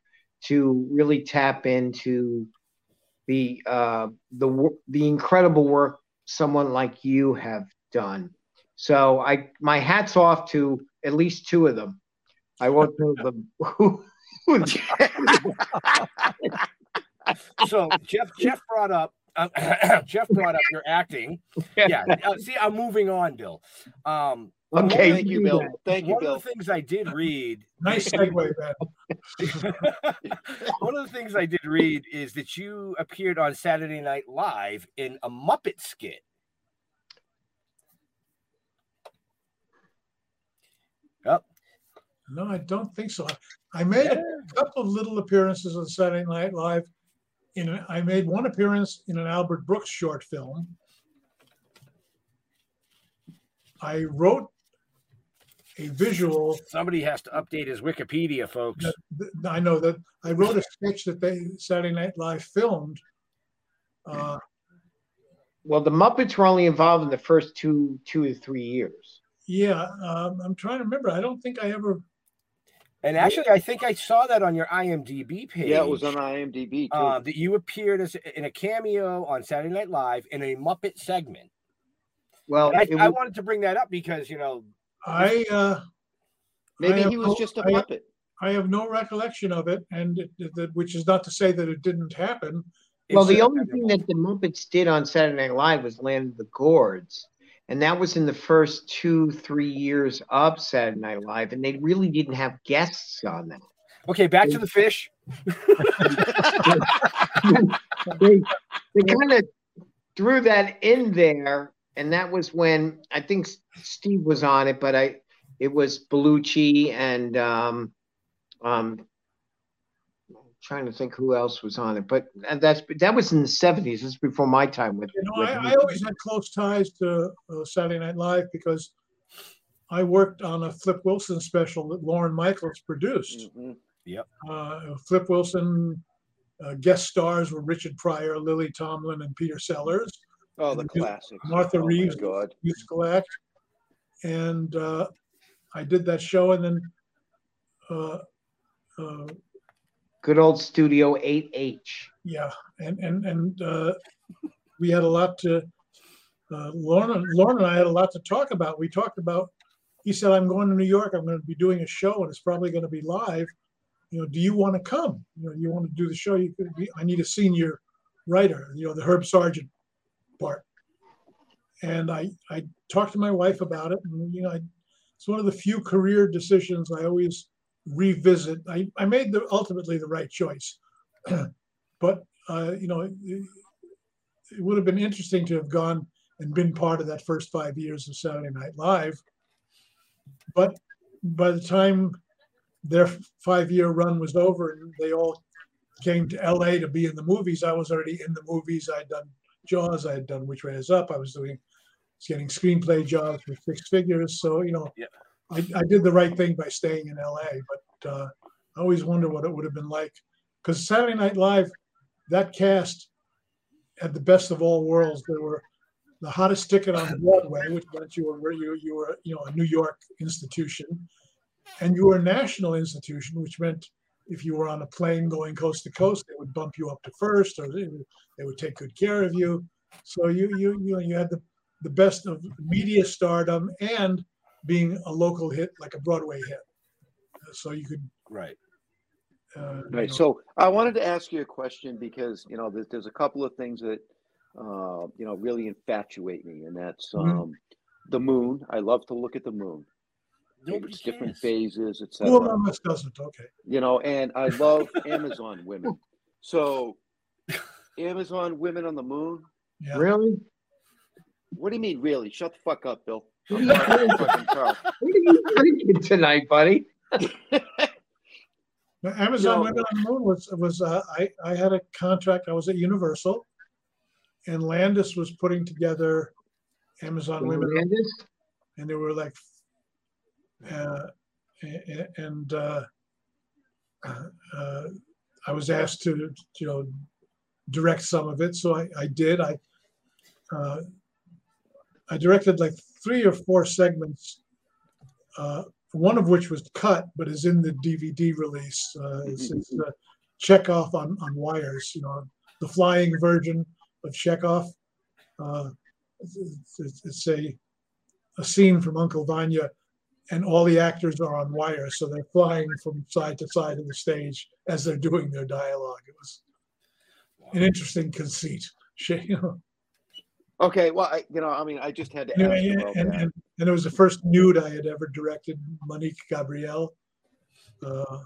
to really tap into the uh, the the incredible work someone like you have done. So I my hats off to at least two of them. I won't tell <laughs> them who. so Jeff Jeff brought up um, <clears throat> Jeff brought up your acting. <laughs> Yeah. uh, see, I'm moving on, Bill. Um, Okay, Thank you, Bill. Thank you, one Bill. of the things I did read. <laughs> Nice segue, man. <laughs> one of the things I did read is that you appeared on Saturday Night Live in a Muppet skit. Yep. No, I don't think so. I made a couple of little appearances on Saturday Night Live. In a, I made one appearance in an Albert Brooks short film. I wrote a visual. Somebody has to update his Wikipedia, folks. that- that- I know that I wrote a sketch that they Saturday Night Live filmed. Uh, well, the Muppets were only involved in the first two two or three years. yeah, um, I'm trying to remember. I don't think I ever. And actually, I think I saw that on your IMDb page. Yeah, it was on IMDb too. uh, that you appeared as in a cameo on Saturday Night Live in a Muppet segment. Well, I, it I wanted to bring that up because you know I uh, Maybe I he was no- just a I- puppet. I have no recollection of it, and it, it- which is not to say that it didn't happen. Well, It's the only thing that the Muppets did on Saturday Night Live was land the gourds, and that was in the first two, three years of Saturday Night Live, and they really didn't have guests on that. Okay, back to the fish. they they kind of threw that in there, and that was when I think S- Steve was on it, but I it was Belushi and um um trying to think who else was on it, but and that's that was in the seventies. This is before my time with. You know, with I, I always had close ties to uh, Saturday Night Live because I worked on a Flip Wilson special that Lorne Michaels produced. Yep. Uh, Flip Wilson uh, guest stars were Richard Pryor, Lily Tomlin, and Peter Sellers. Oh, the And classics. Martha Oh, Reeves, God. musical act, and uh, I did that show, and then uh, uh, Good old Studio 8H. yeah, and and and uh, we had a lot to. Uh, Lorne, Lorne and I had a lot to talk about. We talked about. He said, "I'm going to New York. I'm going to be doing a show, and it's probably going to be live. You know, do you want to come? You know, you want to do the show? You could be. I need a senior writer. You know, the Herb Sargent part." And I I talked to my wife about it, and you know, I, it's one of the few career decisions I always revisit. I, I made the ultimately the right choice, <clears throat> but uh, you know, it, it would have been interesting to have gone and been part of that first five years of Saturday Night Live. But by the time their five year run was over and they all came to LA to be in the movies, I was already in the movies. I'd done Jaws, I had done Which Way Is Up, I was doing getting screenplay jobs with six figures. So, you know, I, I did the right thing by staying in LA, but uh, I always wonder what it would have been like. Because Saturday Night Live, that cast had the best of all worlds. They were the hottest ticket on Broadway, which meant you were you, you were you know a New York institution, and you were a national institution, which meant if you were on a plane going coast to coast, they would bump you up to first, or they would, they would take good care of you. So you you you know you had the the best of media stardom and being a local hit like a Broadway hit. So you could right. Uh, you Right. know, So I wanted to ask you a question because you know there's, there's a couple of things that uh, you know really infatuate me, and that's Mhm. um, the moon. I love to look at the moon. Nobody It's different cares. phases, etc. among us doesn't? Okay. You know, and I love <laughs> Amazon women. So Amazon women on the moon. Yeah. Really? What do you mean, really? Shut the fuck up, Bill. <laughs> What are you drinking? Fucking Carl. What are you drinking tonight, buddy? Amazon No. Women on the Moon was was uh, I I had a contract. I was at Universal, and Landis was putting together Amazon Women, Landis? and there were like, uh, and uh, uh, I was asked to you know direct some of it, so I, I did. I uh, I directed like three or four segments, uh, one of which was cut but is in the DVD release. Uh, it's, it's uh, Chekhov on, on wires, you know, the flying version of Chekhov. Uh, it's, it's, it's a, a scene from Uncle Vanya, and all the actors are on wires, so they're flying from side to side of the stage as they're doing their dialogue. It was an interesting conceit. <laughs> Okay, well, I, you know, I mean, I just had to Anyway, you and, and, and, and it was the first nude I had ever directed, Monique Gabrielle. Uh,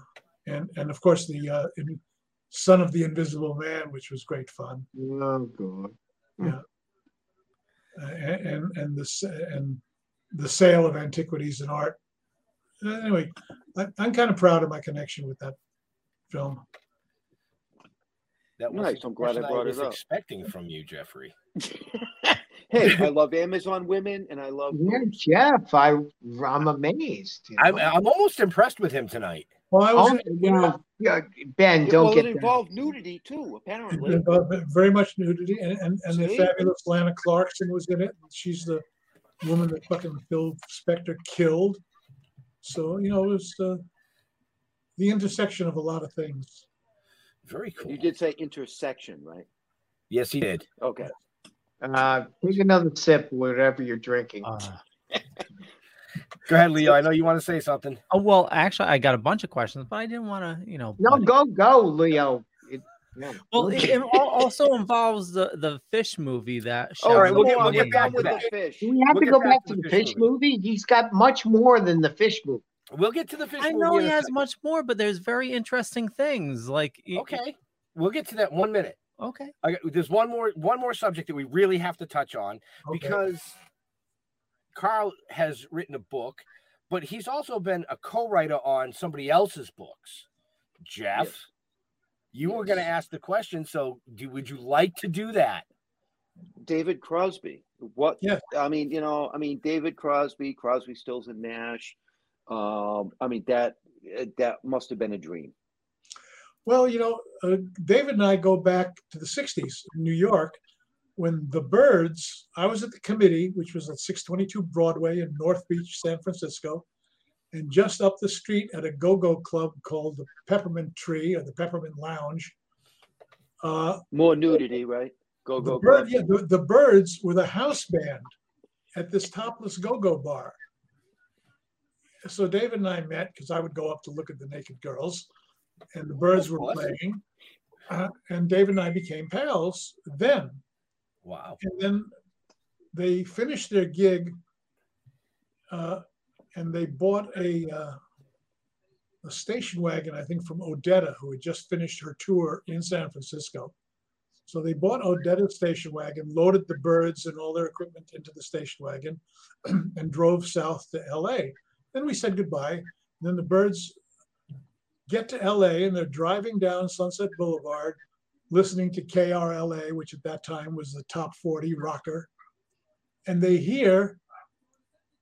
and, and of course, the uh, in- Son of the Invisible Man, which was great fun. Oh, God. Yeah. Uh, and, and, and, the, and the sale of antiquities and art. Uh, Anyway, I, I'm kind of proud of my connection with that film. That was Nice, I'm glad I question brought was it up. expecting from you, Jeffrey. <laughs> Hey, I love Amazon women, and I love. Yeah, Jeff, I, I'm amazed. you I'm. I'm almost impressed with him tonight. Well, I was Oh, yeah, yeah, Ben, don't well, get it involved nudity too, it apparently. involved very much nudity, and, and, and the See? fabulous Lana Clarkson was in it. She's the woman that fucking Phil Spector killed. So you know, it was uh, the intersection of a lot of things. Very cool. You did say intersection, right? Yes, he did. Okay. Uh, take another sip, whatever you're drinking. Go ahead, Leo. I know you want to say something. Oh well, actually, I got a bunch of questions, but I didn't want to, you know. no, go, go, Leo. It, yeah. Well, it, it also involves the the fish movie that. All right, we'll get- we'll get back to with that. the fish. Do we have We'll to go back back to to the the fish fish movie? He's got much more than the fish movie. We'll get to the fish. I know in he has second. much more, but there's very interesting things. Like y- y- Okay, we'll get to that one minute. okay, I got, there's one more one more subject that we really have to touch on Okay. because Carl has written a book, but he's also been a co-writer on somebody else's books. Jeff, Yes. You were going to ask the question, so do, would you like to do that? David Crosby. What? Yeah. I mean, you know, I mean, David Crosby, Crosby, Stills, and Nash. Um, I mean, that that must have been a dream. Well, you know, uh, David and I go back to the 60s in New York when the Byrds, I was at the committee, which was at 622 Broadway in North Beach, San Francisco. And just up the street at a go go club called the Peppermint Tree or the Peppermint Lounge. Uh, More nudity, right? Go the, go bird, go. yeah, the, the Byrds were the house band at this topless go go bar. So David and I met because I would go up to look at the naked girls, and the Byrds were playing. Uh, and David and I became pals then. Wow. And then they finished their gig uh, and they bought a, uh, a station wagon, I think, from Odetta, who had just finished her tour in San Francisco. So they bought Odetta's station wagon, loaded the Byrds and all their equipment into the station wagon, <clears throat> and drove south to LA. Then we said goodbye. And then the Byrds get to LA and they're driving down Sunset Boulevard, listening to KRLA, which at that time was the top 40 rocker. And they hear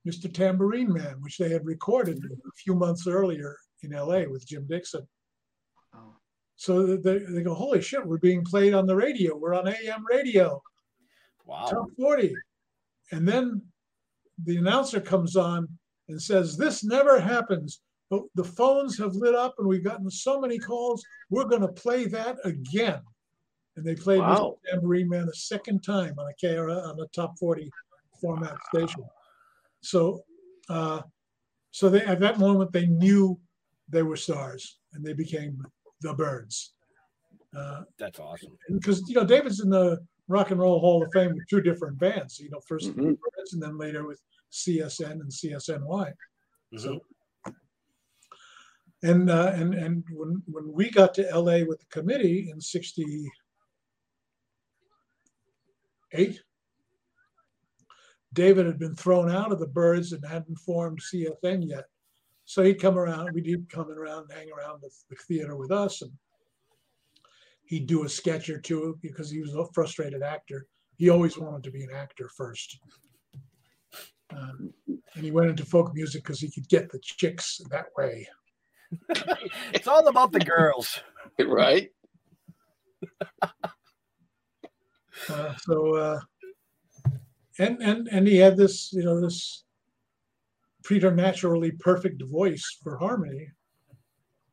Mr. Tambourine Man, which they had recorded a few months earlier in LA with Jim Dickson. Oh. So they, they go, holy shit, we're being played on the radio. We're on AM radio. Wow. Top 40. And then the announcer comes on and says, This never happens. But the phones have lit up and we've gotten so many calls. We're going to play that again. And they played Wow. Mr. Tambourine Man a second time on a KR on a top 40 format station. So, uh, so they at that moment they knew they were stars and they became the Byrds. Uh, That's awesome. because you know David's in the Rock and Roll Hall of Fame with two different bands. You know, 1st with Mhm. the Byrds and then later with CSN and CSNY. So, and uh, and and when when we got to LA with the committee in '68, David had been thrown out of the Byrds and hadn't formed CSN yet. So he'd come around. We'd he'd come around and hang around the, the theater with us, and he'd do a sketch or two because he was a frustrated actor. He always wanted to be an actor first. Um, and he went into folk music because he could get the chicks that way. <laughs> It's all about the girls. right? Uh, so, uh, and and and he had this, you know, this preternaturally perfect voice for harmony,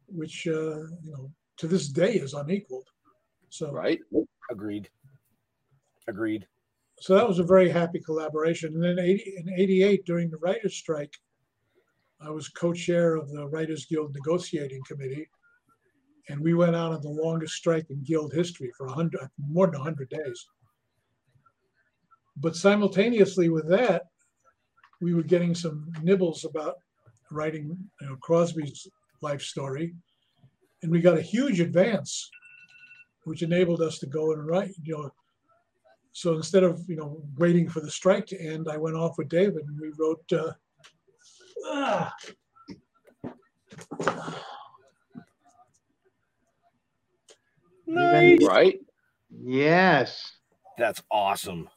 which uh, you know to this day is unequaled. So, right? Agreed. Agreed. so that was a very happy collaboration. And then 80, in '88, during the writers' strike, I was co-chair of the Writers Guild negotiating committee, and we went out on the longest strike in guild history for 100, more than 100 days. But simultaneously with that, we were getting some nibbles about writing you know, Crosby's life story, and we got a huge advance, which enabled us to go and write. You know, so instead of you know waiting for the strike to end, I went off with David and we wrote. Uh, ah, Nice. Right? Yes. That's awesome.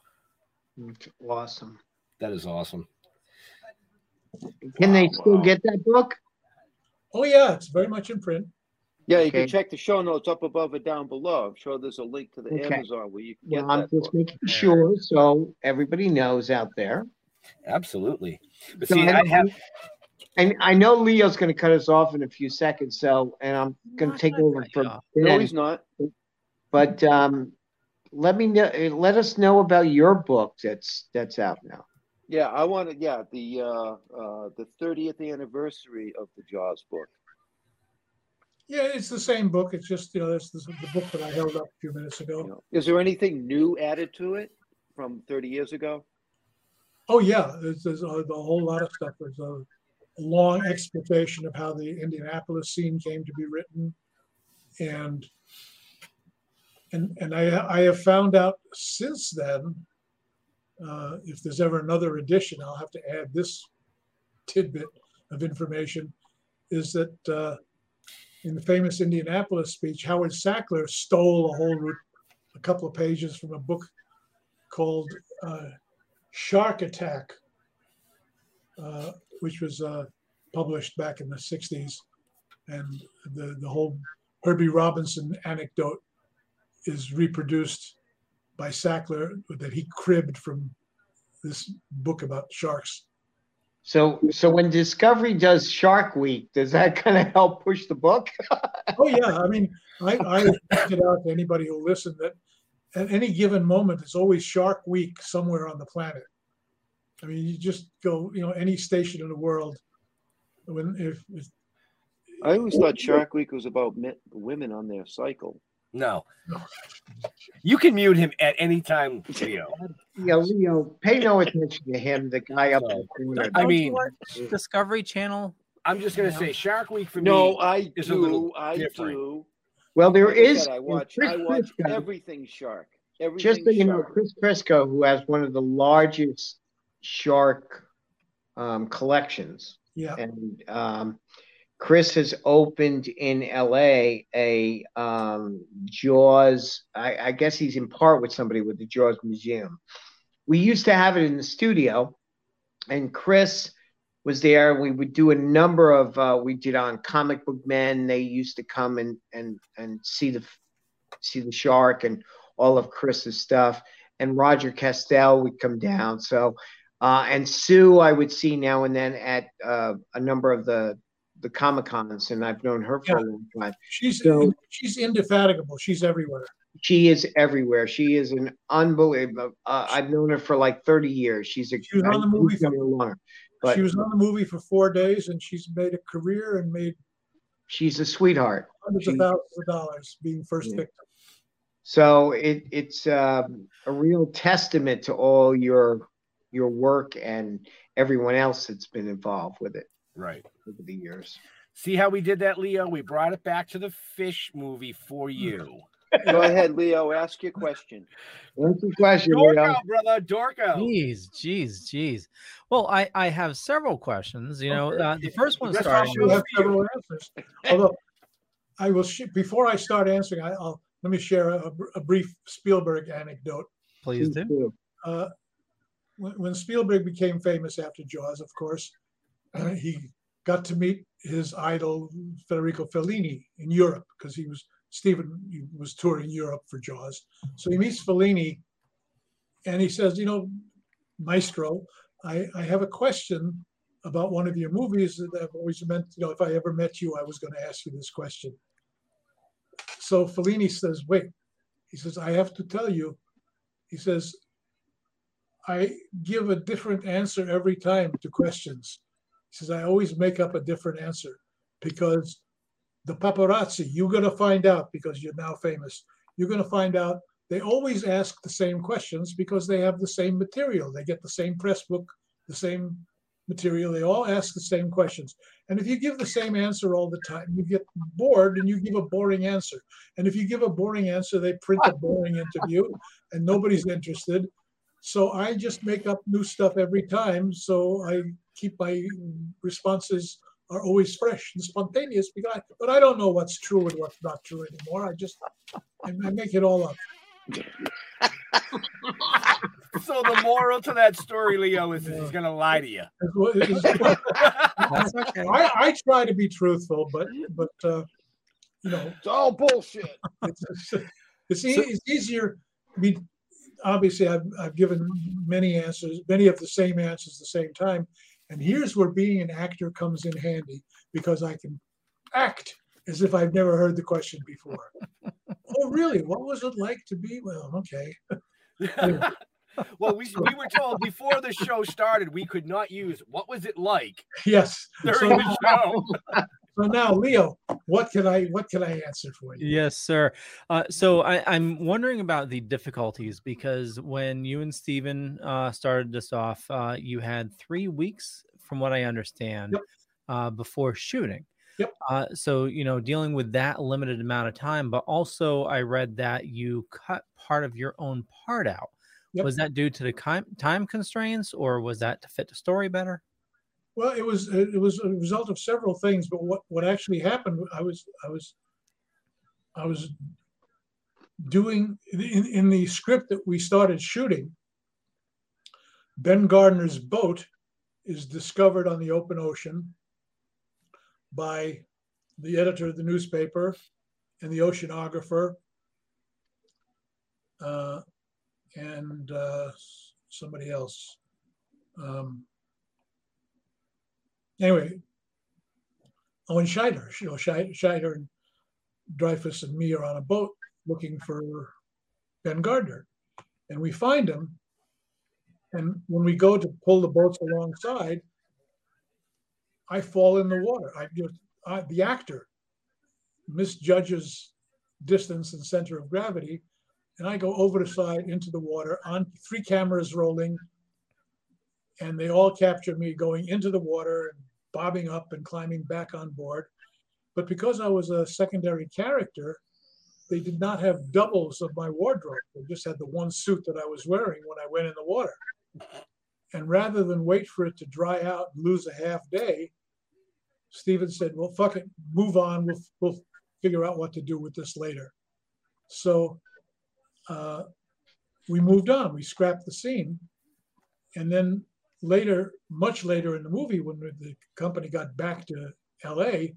It's awesome. That is awesome. Can they still get that book? oh yeah, it's very much in print. Yeah, you Okay. can check the show notes up above and down below. I'm sure there's a link to the Okay. Amazon where you can get I'm that just book. making sure so everybody knows out there. Absolutely. But So see, I I have And I know Leo's going to cut us off in a few seconds, so and I'm going to take over from No, he's not. But um, let me know. Let us know about your book that's that's out now. Yeah, I want to. Yeah, the uh, uh, the 30th anniversary of the Jaws book. Yeah, it's the same book. It's just you know this, this is the book that I held up a few minutes ago. Is there anything new added to it from 30 years ago? Oh yeah, there's, there's a, a whole lot of stuff. There's a, a long explanation of how the Indianapolis scene came to be written, and and and I I have found out since then. Uh, if there's ever another edition, I'll have to add this tidbit of information. Is that uh, in the famous Indianapolis speech, Howard Sackler stole a whole, a couple of pages from a book called uh, Shark Attack, uh, which was uh, published back in the 60s. And the, the whole Herbie Robinson anecdote is reproduced by Sackler that he cribbed from this book about sharks. So, so when Discovery does Shark Week, does that kind of help push the book? <laughs> oh yeah, I mean, I, I pointed out to anybody who listened that at any given moment, it's always Shark Week somewhere on the planet. I mean, you just go, you know, any station in the world. When if, if I always thought Shark Week was about men, women on their cycle. No. You can mute him at any time, <laughs> Leo. Yeah, Leo, pay no attention to him, the guy up in the corner. I mean, Discovery Channel. I'm just gonna say Shark Week for No, me I is a little do. I different. do. Well, there Like I said, I watch. Chris I watch Briscoe- everything shark. Everything Just so you know. Chris Crisco, who has one of the largest shark um, collections, Yeah. and um, Chris has opened in LA a um, Jaws. I, I guess he's in part with somebody with the Jaws Museum. We used to have it in the studio, and Chris was there. We would do a number of. Uh, we did on Comic Book Men. They used to come and and and see the see the shark and all of Chris's stuff. And Roger Kastel would come down. So, uh, and Sue, I would see now and then at uh, a number of the the Comic Cons, and I've known her for a long time. she's So she's indefatigable. She's everywhere. she is everywhere. She is an unbelievable. Uh, I've known her for like thirty years. She's a She was on the movie I've longer, but she was on the movie for four days, and she's made a career and made she's a sweetheart. hundreds of thousands of dollars being first victim. So it it's um, a real testament to all your your work and everyone else that's been involved with it Right. over the years. See how we did that, Leo? We brought it back to the fish movie for you. Go ahead, Leo. Ask your question. What's the question, Dork Leo? brother. Dork out. Jeez, jeez, jeez. Well, I I have several questions. You know, uh, the first one That's why starting. we have several answers. Although I will, sh- before I start answering, I, I'll let me share a, a brief Spielberg anecdote. Please do. Uh, when, when Spielberg became famous after Jaws, of course, uh, he got to meet his idol Federico Fellini in Europe because he was Stephen he was touring Europe for Jaws. So he meets Fellini, and he says, "You know, Maestro, I, I have a question about one of your movies that I've always meant. You know, if I ever met you, I was going to ask you this question." So Fellini says, "Wait," he says, "I have to tell you." He says, I give a different answer every time to questions. He says, I always make up a different answer because the paparazzi, you're going to find out because you're now famous. You're going to find out they always ask the same questions because they have the same material. They get the same press book, the same material. They all ask the same questions. And if you give the same answer all the time, you get bored and you give a boring answer. And if you give a boring answer, they print a boring interview and nobody's interested. So I just make up new stuff every time. So I keep my responses are always fresh and spontaneous. Because I, but I don't know what's true and what's not true anymore. I just I, I make it all up. <laughs> So the moral to that story, Leo, is he's gonna lie to you. It's what- it's- That's <laughs> okay. I, I try to be truthful, but but uh, you know it's all bullshit. <laughs> It's, it's, it's, e- it's easier. I mean, obviously, I've I've given many answers, many of the same answers at the same time, and here's where being an actor comes in handy because I can act as if I've never heard the question before. <laughs> oh, really? What was it like to be? Well, okay. <laughs> well, we, we were told before the show started we could not use what was it like Yes. during the show. <laughs> So now, Leo, what can I what can I answer for you? Yes, sir. Uh, so I, I'm wondering about the difficulties because when you and Stephen uh, started this off, uh, you had three weeks, from what I understand, uh, before shooting. Yep. Uh, so you know, dealing with that limited amount of time, but also I read that you cut part of your own part out. Yep. Was that due to the time constraints, or was that to fit the story better? Well, it was it was a result of several things, but what what actually happened, I was I was I was doing in, in the script that we started shooting. Ben Gardner's boat is discovered on the open ocean by the editor of the newspaper and the oceanographer uh, and uh, somebody else. Um, anyway, Owen Scheider, you know, Schei- Scheider and Dreyfuss and me are on a boat looking for Ben Gardner, and we find him. And when we go to pull the boats alongside, I fall in the water. I just I, the actor misjudges distance and center of gravity, and I go over the side into the water on three cameras rolling, and they all capture me going into the water and bobbing up and climbing back on board. But because I was a secondary character, they did not have doubles of my wardrobe. They just had the one suit that I was wearing when I went in the water. And rather than wait for it to dry out and lose a half day, Steven said, "Well, fuck it, move on. We'll we'll figure out what to do with this later." So uh, we moved on. We scrapped the scene, and then later, much later in the movie, when the company got back to L.A.,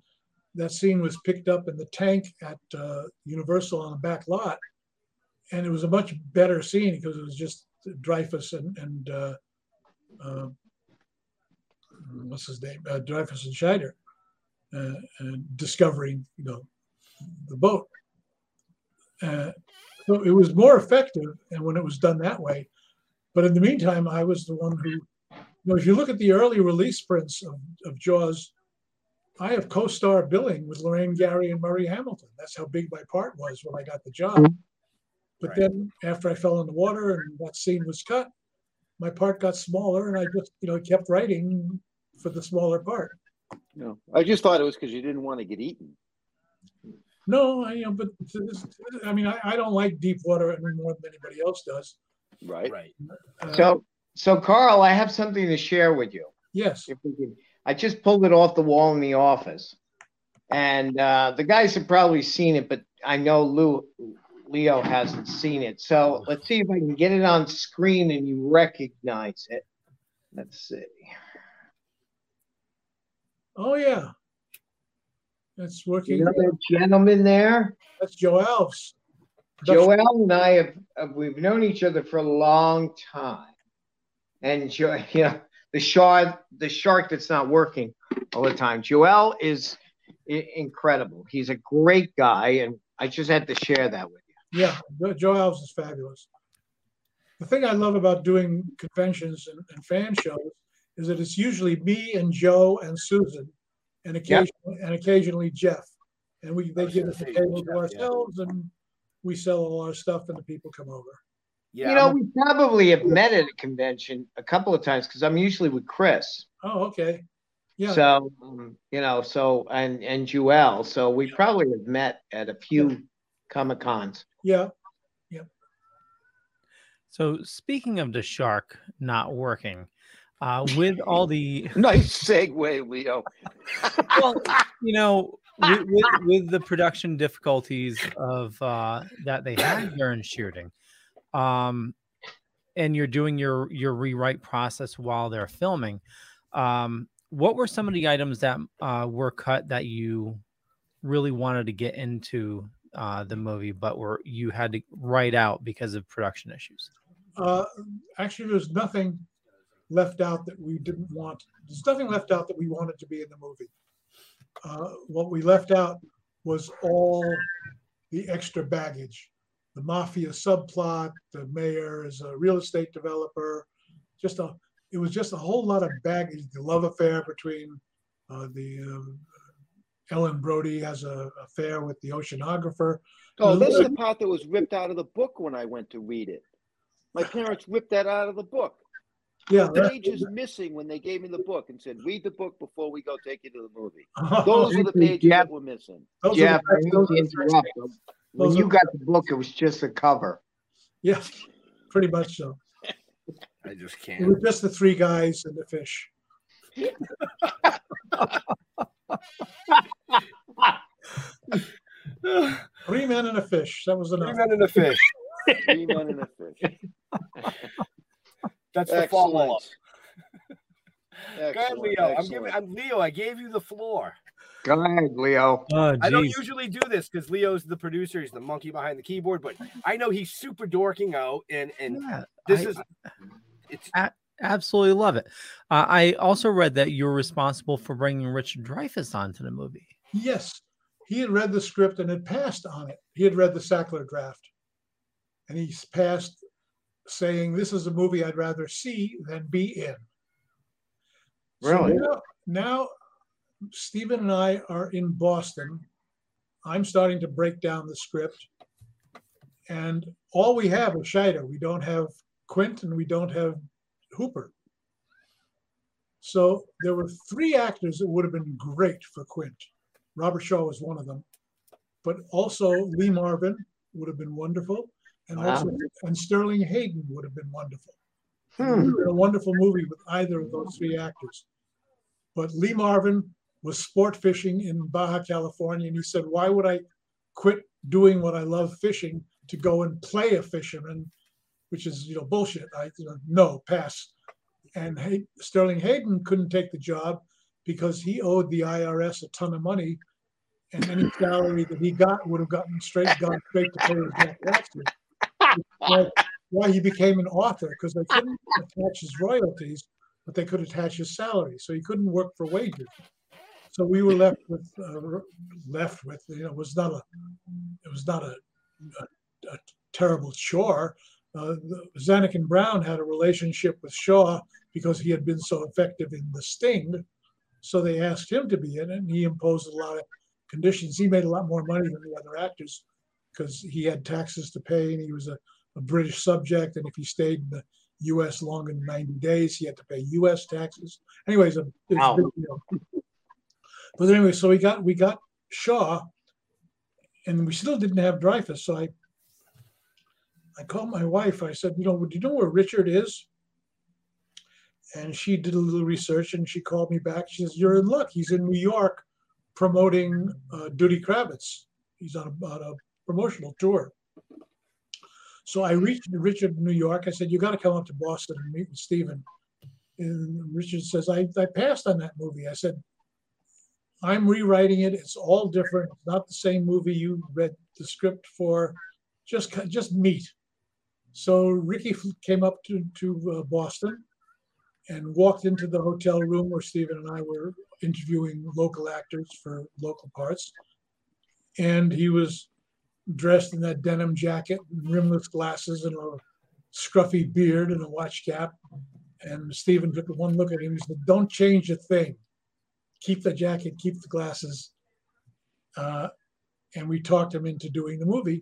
that scene was picked up in the tank at uh, Universal on the back lot, and it was a much better scene because it was just Dreyfuss and and uh, uh, what's his name, uh, Dreyfuss and Scheider, uh, discovering you know the boat. Uh, so it was more effective, and when it was done that way. But in the meantime, I was the one who, know, if you look at the early release prints of, of Jaws, I have co-star billing with Lorraine Gary and Murray Hamilton. That's how big my part was when I got the job. But Right. then after I fell in the water and that scene was cut, my part got smaller, and I just you know kept writing for the smaller part. No, I just thought it was because you didn't want to get eaten. No, I, you know, but this, I mean, I, I don't like deep water any more than anybody else does. Right. Right. Uh, So, so Carl, I have something to share with you. Yes. If we can, I just pulled it off the wall in the office, and uh, the guys have probably seen it, but I know Lou, Leo hasn't seen it. So let's see if I can get it on screen and you recognize it. Let's see. Oh yeah, that's working. You know gentleman there? That's Joe Alves. Joel and I have uh, we've known each other for a long time, and Jo- <laughs> you know the shark the shark that's not working all the time. Joel is I- incredible. He's a great guy, and I just had to share that with you. Yeah, Jo- Joe Alves is fabulous. The thing I love about doing conventions and, and fan shows is that it's usually me and Joe and Susan, and occasionally and occasionally Jeff, and we they give us a table to ourselves, and we sell all our stuff, and the people come over. Yeah. you know, we probably have met at a convention a couple of times because I'm usually with Chris. Oh, okay. Yeah. So um, you know, so and and Joel, so we probably have met at a few comic cons. Yeah. Yeah. So speaking of the shark not working, uh, with all the <laughs> nice segue, Leo. <laughs> well, you know, with, with, with the production difficulties of uh, that they had during shooting, um, and you're doing your your rewrite process while they're filming. Um, what were some of the items that uh, were cut that you really wanted to get into uh, the movie, but were you had to write out because of production issues? Uh, actually, there's nothing left out that we didn't want. There's nothing left out that we wanted to be in the movie. Uh, what we left out was all the extra baggage, the mafia subplot, the mayor is a real estate developer. Just a, it was just a whole lot of baggage. The love affair between uh, the um, Ellen Brody has a affair with the oceanographer. Oh, There's this is the part that was ripped out of the book when I went to read it. My parents ripped that out of the book. Yeah, the page is missing when they gave me the book and said, "Read the book before we go take you to the movie." <laughs> Those are the pages Jeff- that were missing. Those are the I best- hate those are the best interrupt. but When Those you are- got the book, it was just a cover. Yeah, pretty much so. I just It can't. It was just the three guys and the fish. Three men and a fish. That was enough. Three men and a fish. Three men and a fish. <laughs> That's the follow up. Excellent. Go ahead, Leo. I'm excellent. giving. I'm Leo. I gave you the floor. Go ahead, Leo. Oh, I don't usually do this because Leo's the producer. He's the monkey behind the keyboard. But I know he's super dorking out, and and Yeah, this I- is it's A- absolutely love it. Uh, I also read that you're responsible for bringing Richard Dreyfuss onto the movie. Yes, he had read the script and had passed on it. He had read the Sackler draft, and he's passed saying, "This is a movie I'd rather see than be in." So Really? now, now Stephen and I are in Boston. I'm starting to break down the script, and all we have is Scheider. We don't have Quint, and we don't have Hooper. So there were three actors that would have been great for Quint. Robert Shaw was one of them, but also Lee Marvin would have been wonderful, and also and Sterling Hayden would have been wonderful. It Hmm. would have been a wonderful movie with either of those three actors. But Lee Marvin was sport fishing in Baja California, and he said, "Why would I quit doing what I love fishing to go and play a fisherman?" Which is, you know, bullshit. I, you know, no, pass. And Hay- Sterling Hayden couldn't take the job because he owed the IRS a ton of money, and any <laughs> salary that he got would have gotten straight gone straight to pay his back taxes. Why, why he became an author because they couldn't attach his royalties, but they could attach his salary, so he couldn't work for wages. So we were left with uh, left with you know it was not a it was not a, a, a terrible chore. Uh, Zanuck and Brown had a relationship with Shaw because he had been so effective in The Sting. So they asked him to be in it, and he imposed a lot of conditions. He made a lot more money than the other actors because he had taxes to pay, and he was a, a British subject. And if he stayed in the U.S. longer than 90 days, he had to pay U.S. taxes. Anyways, a, it's a Wow. big deal. But anyway, so we got we got Shaw, and we still didn't have Dreyfuss. So I I called my wife. I said, you know, do you know where Richard is? And she did a little research, and she called me back. She says, "You're in luck. He's in New York promoting uh, Duddy Kravitz. He's on a, on a promotional tour." So I reached Richard in New York. I said, "You got to come up to Boston and meet with Stephen." And Richard says, "I, I passed on that movie." I said, I'm rewriting it. It's all different. It's not the same movie you read the script for. Just just meet. So Ricky came up to to uh, Boston and walked into the hotel room where Stephen and I were interviewing local actors for local parts. And he was dressed in that denim jacket, rimless glasses, and a scruffy beard and a watch cap. And Stephen took one look at him. He said, "Don't change a thing." Keep the jacket, keep the glasses. Uh, and we talked him into doing the movie.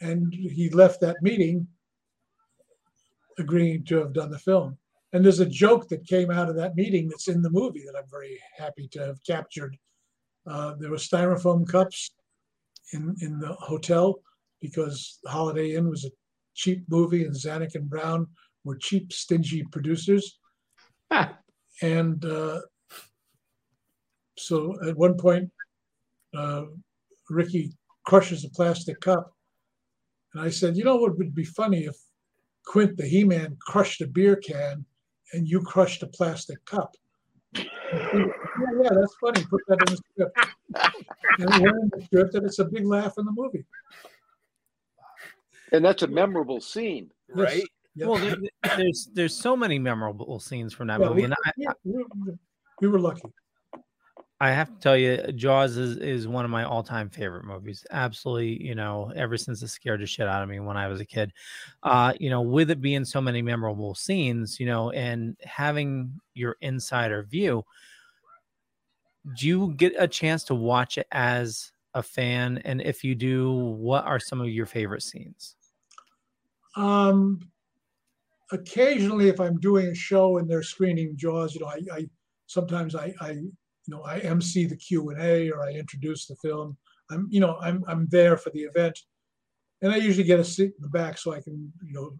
And he left that meeting agreeing to have done the film. And there's a joke that came out of that meeting that's in the movie that I'm very happy to have captured. Uh, there were styrofoam cups in, in the hotel because Holiday Inn was a cheap movie and Zanuck and Brown were cheap, stingy producers. <laughs> and uh, so at one point, uh, Ricky crushes a plastic cup. And I said, you know what would be funny if Quint the He Man crushed a beer can and you crushed a plastic cup? yeah, yeah, that's funny. Put that in the script. And it went in the script, and it's a big laugh in the movie. And that's a memorable scene, Yes. Yeah. Well, there, there's there's so many memorable scenes from that Yeah, movie, we, and I, we, we were lucky. I have to tell you, Jaws is, is one of my all time favorite movies. Absolutely, you know, ever since it scared the shit out of me when I was a kid. Uh, you know, with it being so many memorable scenes, you know, and having your insider view, do you get a chance to watch it as a fan? And if you do, what are some of your favorite scenes? Um, occasionally, if I'm doing a show and they're screening Jaws, you know, I, I sometimes I, I, you know, I MC the Q and A or I introduce the film. I'm, you know, I'm I'm there for the event, and I usually get a seat in the back so I can, you know,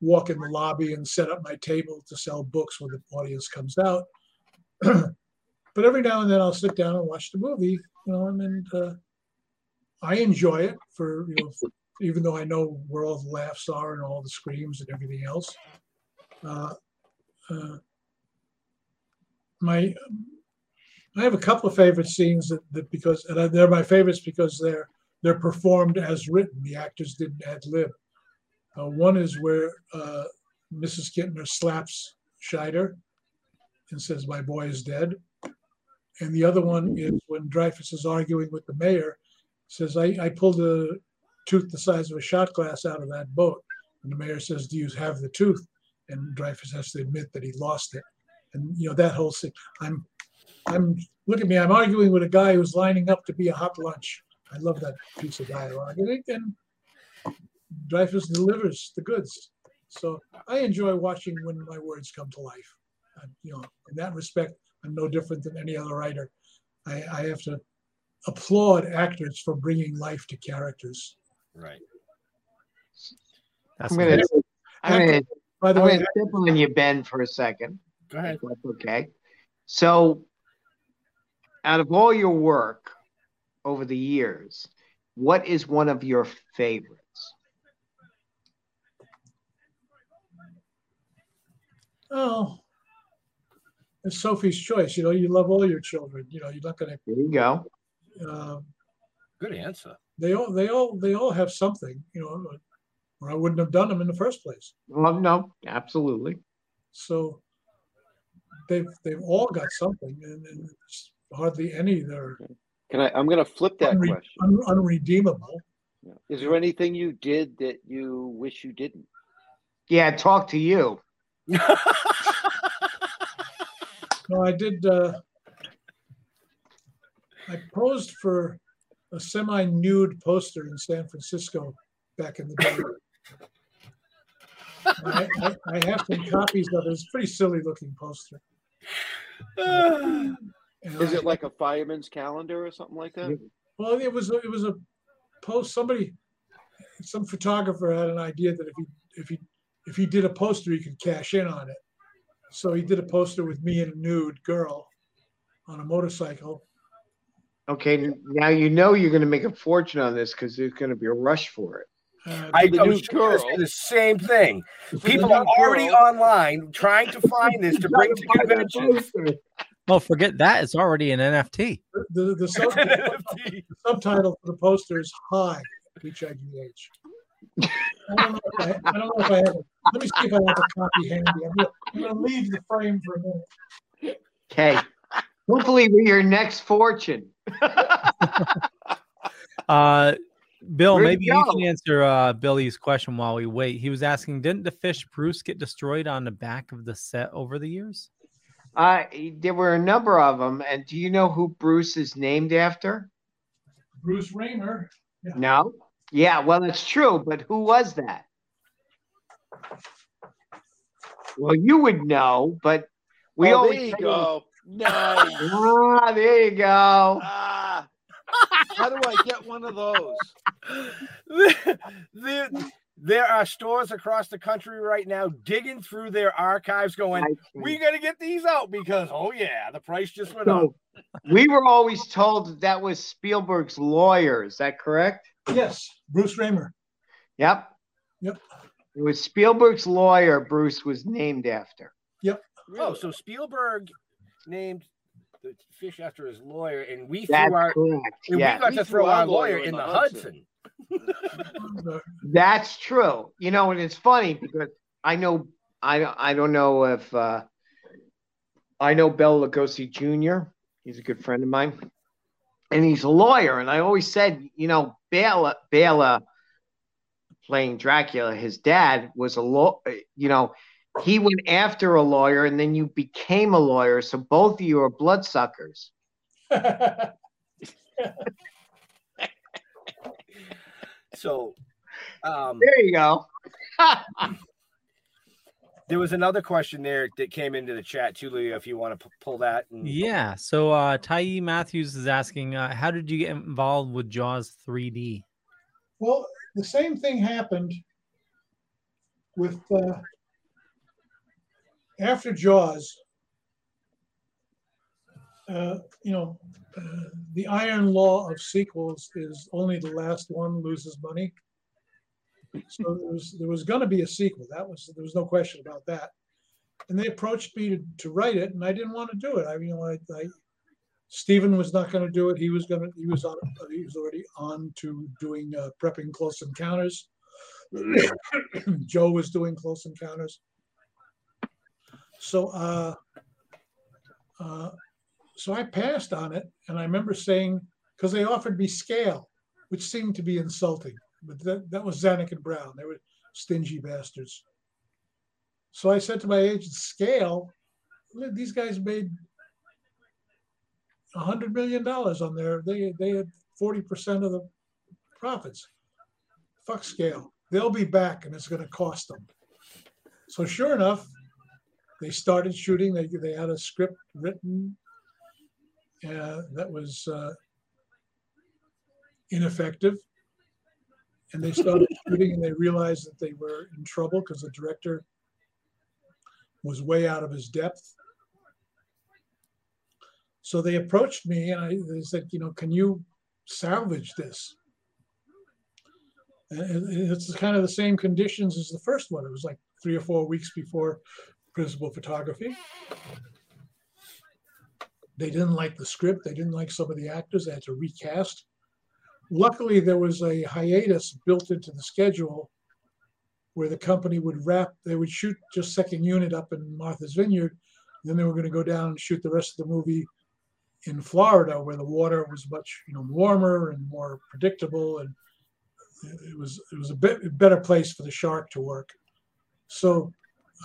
walk in the lobby and set up my table to sell books when the audience comes out. <clears throat> but every now and then I'll sit down and watch the movie, you know, and, uh, I enjoy it for you know, even though I know where all the laughs are and all the screams and everything else. Uh, uh, my I have a couple of favorite scenes that, that because and they're my favorites because they're they're performed as written. The actors didn't ad lib. Uh, one is where uh, Mrs. Kintner slaps Scheider and says, "My boy is dead," and the other one is when Dreyfuss is arguing with the mayor, says, "I, I pulled a tooth the size of a shot glass out of that boat," and the mayor says, "Do you have the tooth?" And Dreyfuss has to admit that he lost it, and you know that whole scene. I'm, I'm look at me. I'm arguing with a guy who's lining up to be a hot lunch. I love that piece of dialogue, and, and Dreyfuss delivers the goods. So I enjoy watching when my words come to life. And, you know, in that respect, I'm no different than any other writer. I, I have to applaud actors for bringing life to characters. Right. I'm gonna, nice. I'm gonna, By the I'm way, gonna step on you, Ben, for a second. Go ahead. That's okay. So, out of all your work over the years, what is one of your favorites? Oh, it's Sophie's choice. You know, you love all your children. You know, you're not going to. There you go. to. Uh, Good answer. they all, they all, they all have something. You know, or I wouldn't have done them in the first place. Well, no, absolutely. So they've they've all got something, and, and it's hardly any that are Can I? I'm going to flip that unre- question. un- unredeemable. Is there anything you did that you wish you didn't? Yeah, talk to you. <laughs> No, I did. Uh, I posed for a semi-nude poster in San Francisco back in the day. I, I, I have some copies of it. It's a pretty silly-looking poster. <sighs> <sighs> <sighs> And Is it like a fireman's calendar or something like that? Well, it was it was a post. Somebody, some photographer had an idea that if he if he if he did a poster, he could cash in on it. So he did a poster with me and a nude girl on a motorcycle. Okay, now you know you're going to make a fortune on this because there's going to be a rush for it. Uh, I, the I was just gonna say girl. the same thing. People are already girl. online trying to find this to bring to conventions. Oh, forget that. It's already an NFT. The the, the, sub, the subtitle for the poster is "Hi, HIGH." I don't know if I, I don't know if I have. it. Let me see if I have a copy handy. I'm gonna, I'm gonna leave the frame for a minute. Okay. Hopefully, with your next fortune. <laughs> Uh, Bill, Where'd maybe it you can answer uh, Billy's question while we wait. He was asking, didn't the fish Bruce get destroyed on the back of the set over the years? Uh, there were a number of them. And do you know who Bruce is named after? Bruce Ramer. Yeah. No. Yeah, well, it's true, but who was that? Well, you would know, but we oh, always there you say- go. <laughs> Nice. Ah, there you go. Ah, how do I get one of those? <laughs> there, there are stores across the country right now digging through their archives, going, "We got to get these out because, oh yeah, the price just went up." We were always told that that was Spielberg's lawyer. Is that correct? Yes, Bruce Ramer. Yep. Yep. It was Spielberg's lawyer. Bruce was named after. Yep. Oh, so Spielberg named the fish after his lawyer, and we That's threw our correct. and Yeah. we got We to throw our our lawyer lawyer in in the the Hudson. Hudson. <laughs> That's true. You know, and it's funny because I know I I don't know if uh, I know Bela Lugosi Jr. He's a good friend of mine, and he's a lawyer. And I always said, you know, Bela Bela playing Dracula, his dad was a law. You know, he went after a lawyer, and then you became a lawyer. So both of you are bloodsuckers. <laughs> So, um, There you go. <laughs> there was another question there that came into the chat too, Leo. If you want to p- pull that, and Yeah. So uh, Ty Matthews is asking, uh, how did you get involved with Jaws 3D? Well, the same thing happened with uh, after Jaws. Uh, you know, uh, the iron law of sequels is only the last one loses money. So there was there was going to be a sequel. That was there was no question about that. and they approached me to, to write it, and I didn't want to do it. I you know I, I Stephen was not going to do it. He was going to he was on he was already on to doing uh, prepping Close Encounters. <coughs> Joe was doing Close Encounters. So uh, uh, so I passed on it, and I remember saying because they offered me scale, which seemed to be insulting, but that, that was Zanuck and Brown. They were stingy bastards. So I said to my agent, scale, these guys made hundred million dollars on there. They they had 40% of the profits. Fuck scale. They'll be back and it's gonna cost them. So sure enough, they started shooting. They they had a script written uh, that was uh, ineffective. And they started <laughs> shooting and they realized that they were in trouble because the director was way out of his depth. So they approached me and I, they said, you know, can you salvage this? And it's kind of the same conditions as the first one. It was like three or four weeks before principal photography. They didn't like the script. They didn't like some of the actors. They had to recast. Luckily, there was a hiatus built into the schedule where the company would wrap, they would shoot just second unit up in Martha's Vineyard. Then they were going to go down and shoot the rest of the movie in Florida, where the water was much you know warmer and more predictable, and it was it was a bit better place for the shark to work. So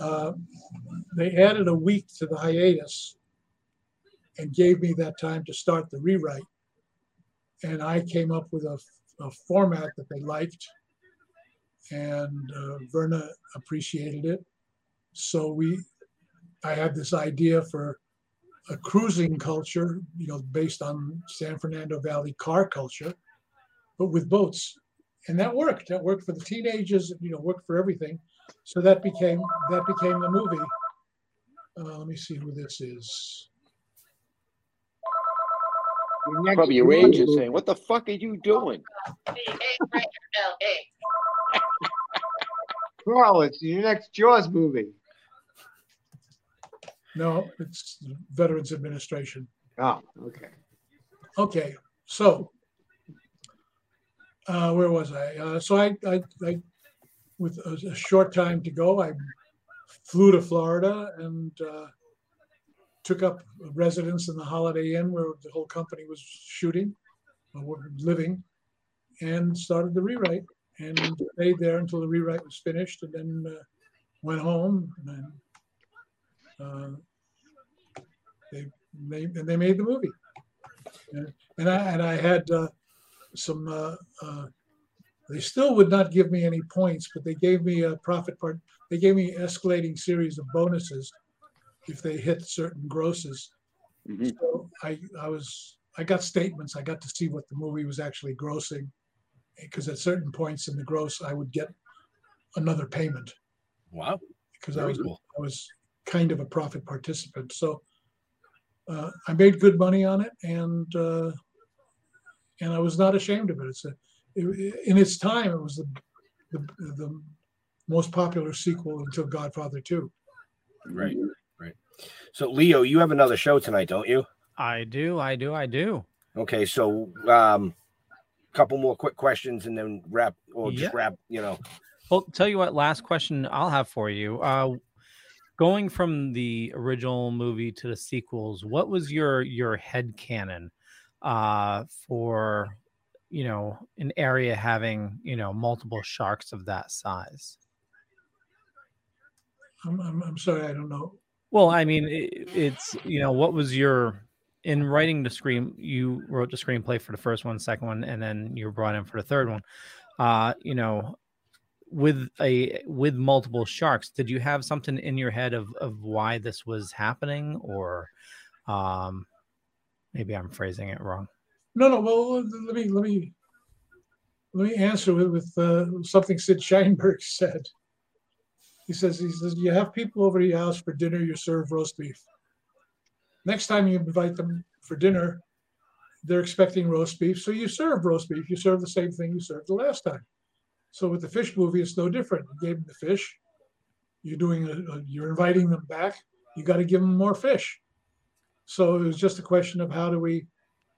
uh, they added a week to the hiatus and gave me that time to start the rewrite. And I came up with a, a format that they liked, and uh, Verna appreciated it. So we, I had this idea for a cruising culture, you know, based on San Fernando Valley car culture, but with boats, and that worked. That worked for the teenagers. You know, worked for everything. So that became that became the movie. Uh, let me see who this is. Probably your agent saying, "What the fuck are you doing?" Carl, it's your next Jaws movie. No, it's Veterans Administration. Oh, okay. Okay, so uh, where was I? Uh, so I, I, I, with a, a, short time to go, I flew to Florida and uh, took up residence in the Holiday Inn where the whole company was shooting, living, and started the rewrite. And stayed there until the rewrite was finished, and then uh, went home. And then, uh, they made and they made the movie. And, and I and I had uh, some. Uh, uh, they still would not give me any points, but they gave me a profit part. They gave me escalating series of bonuses if they hit certain grosses. Mm-hmm. So I, I was I got statements. I got to see what the movie was actually grossing, because at certain points in the gross, I would get another payment. Wow! Because I was cool. I was kind of a profit participant. So uh, I made good money on it, and uh, and I was not ashamed of it. It's a, it, in its time, it was the, the the most popular sequel until Godfather Two. Right. So, Leo, you have another show tonight, don't you? I do. I do. I do. Okay. So, um, couple more quick questions and then wrap or just Yeah. wrap, you know. Well, tell you what, last question I'll have for you. Uh, going from the original movie to the sequels, what was your your head canon uh, for you know an area having you know multiple sharks of that size? I'm, I'm, I'm sorry, I don't know. Well, I mean, it, it's you know, what was your in writing the screen? You wrote the screenplay for the first one, second one, and then you were brought in for the third one. Uh, you know, with a with multiple sharks, did you have something in your head of of why this was happening, or um, maybe I'm phrasing it wrong? No, no. Well, let me let me let me answer with, with uh, something Sid Sheinberg <laughs> said. He says he says you have people over to your house for dinner, you serve roast beef. Next time you invite them for dinner, they're expecting roast beef, so you serve roast beef. You serve the same thing you served the last time. So with the fish movie, it's no different. You gave them the fish, you're doing a, a- you're inviting them back. You got to give them more fish. So it was just a question of how do we,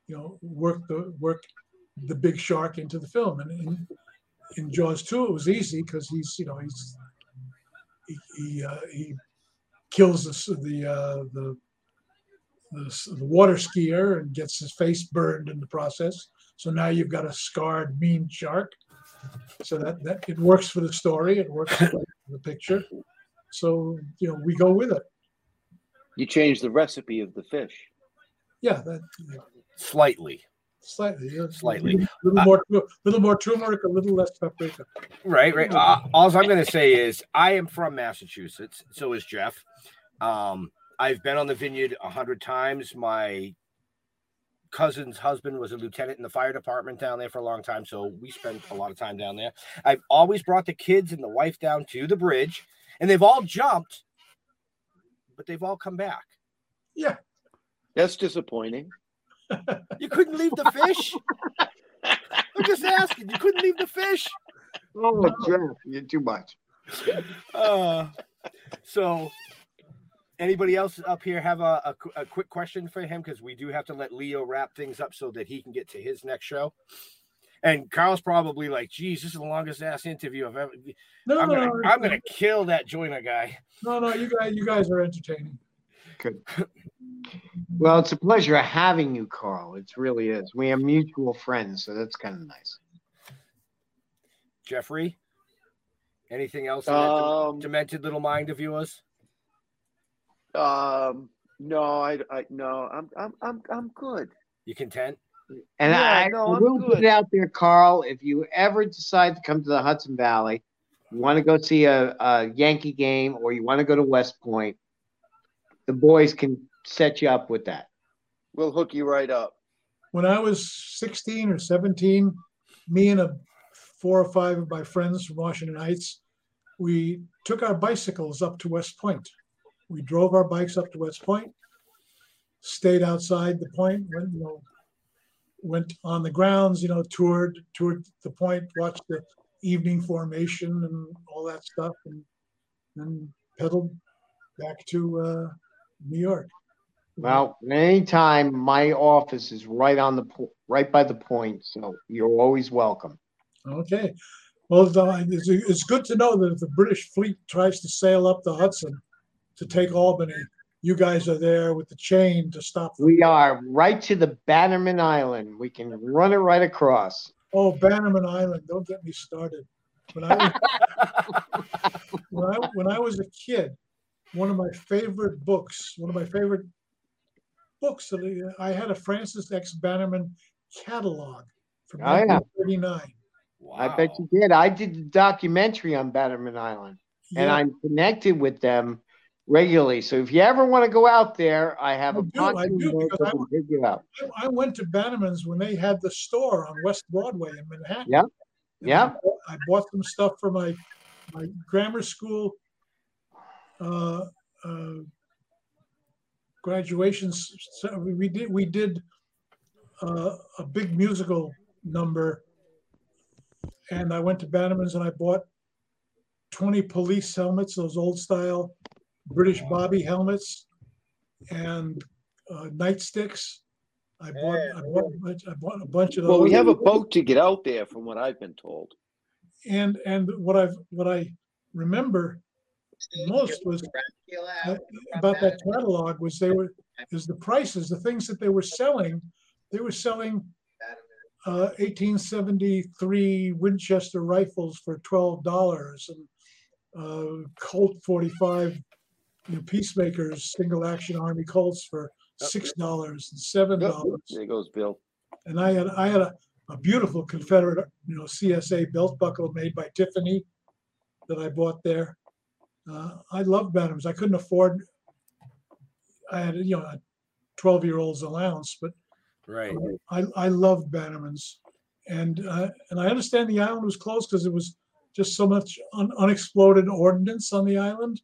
you know, work the work the big shark into the film. And in, in Jaws two, it was easy because he's you know he's he he, uh, he kills the the uh, the the, the water skier and gets his face burned in the process. So now you've got a scarred, mean shark. So that, that it works for the story, it works for the picture. So you know we go with it. You change the recipe of the fish. Yeah, that Slightly. Slightly, yeah, Slightly. a little, more, little more turmeric, a little less paprika. Right, right. Uh, all I'm going to say is I am from Massachusetts. So is Jeff. Um, I've been on the vineyard a hundred times. My cousin's husband was a lieutenant in the fire department down there for a long time, so we spent a lot of time down there. I've always brought the kids and the wife down to the bridge, and they've all jumped, but they've all come back. Yeah, That's disappointing. You couldn't leave the fish. I'm just asking. You couldn't leave the fish. Oh, Jeff, you're too much. Uh, so, anybody else up here have a, a, a quick question for him? Because we do have to let Leo wrap things up so that he can get to his next show. And Carl's probably like, "Geez, this is the longest ass interview I've ever." No, I'm no, gonna, no, I'm gonna kill that joiner guy. No, no, you guys, you guys are entertaining. Good. Well, it's a pleasure having you, Carl. It really is. We are mutual friends, so that's kind of nice. Jeffrey, anything else? in that Um, demented little mind of yours? Um, no, I, I, no, I'm, I'm, I'm, I'm good. You content? And Yeah, I, no, I I'm will put it out there, Carl. If you ever decide to come to the Hudson Valley, you want to go see a, a Yankee game, or you want to go to West Point, the boys can set you up with that. We'll hook you right up. When I was 16 or 17, me and a four or five of my friends from Washington Heights, we took our bicycles up to West Point. We drove our bikes up to West Point, stayed outside the point, went, you know, went on the grounds, you know, toured, toured the point, watched the evening formation and all that stuff, and then pedaled back to uh, New York. Well, anytime my office is right on the po- right by the point, so you're always welcome. Okay. Well, it's- good to know that if the British fleet tries to sail up the Hudson to take Albany, you guys are there with the chain to stop them. We are right to the Bannerman Island. We can run it right across. Oh, Bannerman Island! Don't get me started. When I was, <laughs> when I when I was a kid, one of my favorite books, one of my favorite books, that I uh, I had a Francis X. Bannerman catalog from Oh, yeah. 1939. I bet you did. I did the documentary on Bannerman Island, and I'm connected with them regularly. So if you ever want to go out there, I have a I do, I pontoon do, because I- will pick you up. I went to Bannerman's when they had the store on West Broadway in Manhattan. Yeah, And Yep. I bought- I bought some stuff for my my grammar school uh, uh, graduations. So we we did we did uh, a big musical number, and I went to Bannerman's and I bought twenty police helmets, those old style British Bobby helmets, and uh, nightsticks. I bought, I bought, a bunch- I bought a bunch of those. Well, we have a boat to get out there, from what I've been told. and and what I've what I remember most was uh, about that catalog was they were is the prices the things that they were selling they were selling uh, 1873 Winchester rifles for twelve dollars and uh, Colt 45 you know, peacemakers single action army Colts for six dollars and seven dollars. There goes Bill. and I had I had a, a beautiful Confederate, you know, CSA belt buckle made by Tiffany that I bought there. Uh, I love Bannerman's. I couldn't afford. I had you know a twelve year old's allowance, but Right. I I loved Bannerman's, and uh, and I understand the island was closed because it was just so much un- unexploded ordnance on the island.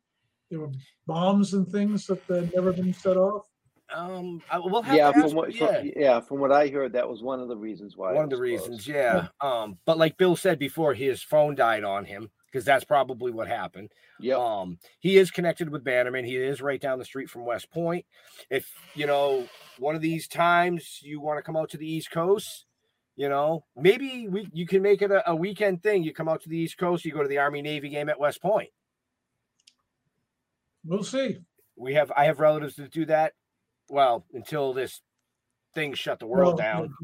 There were bombs and things that had never been set off. Um, I, we'll have Yeah, to from what, yeah. from, yeah, from what I heard, that was one of the reasons why. one of the reasons closed. yeah um but like bill said before his phone died on him because that's probably what happened. Yeah. Um, he is connected with Bannerman. He is right down the street from West Point. If you know one of these times you want to come out to the East Coast, you know, maybe we you can make it a, a weekend thing. You come out to the East Coast, you go to the Army Navy game at West Point. We'll see. We have I have relatives that do that. Well, until this thing shut the world Well, down.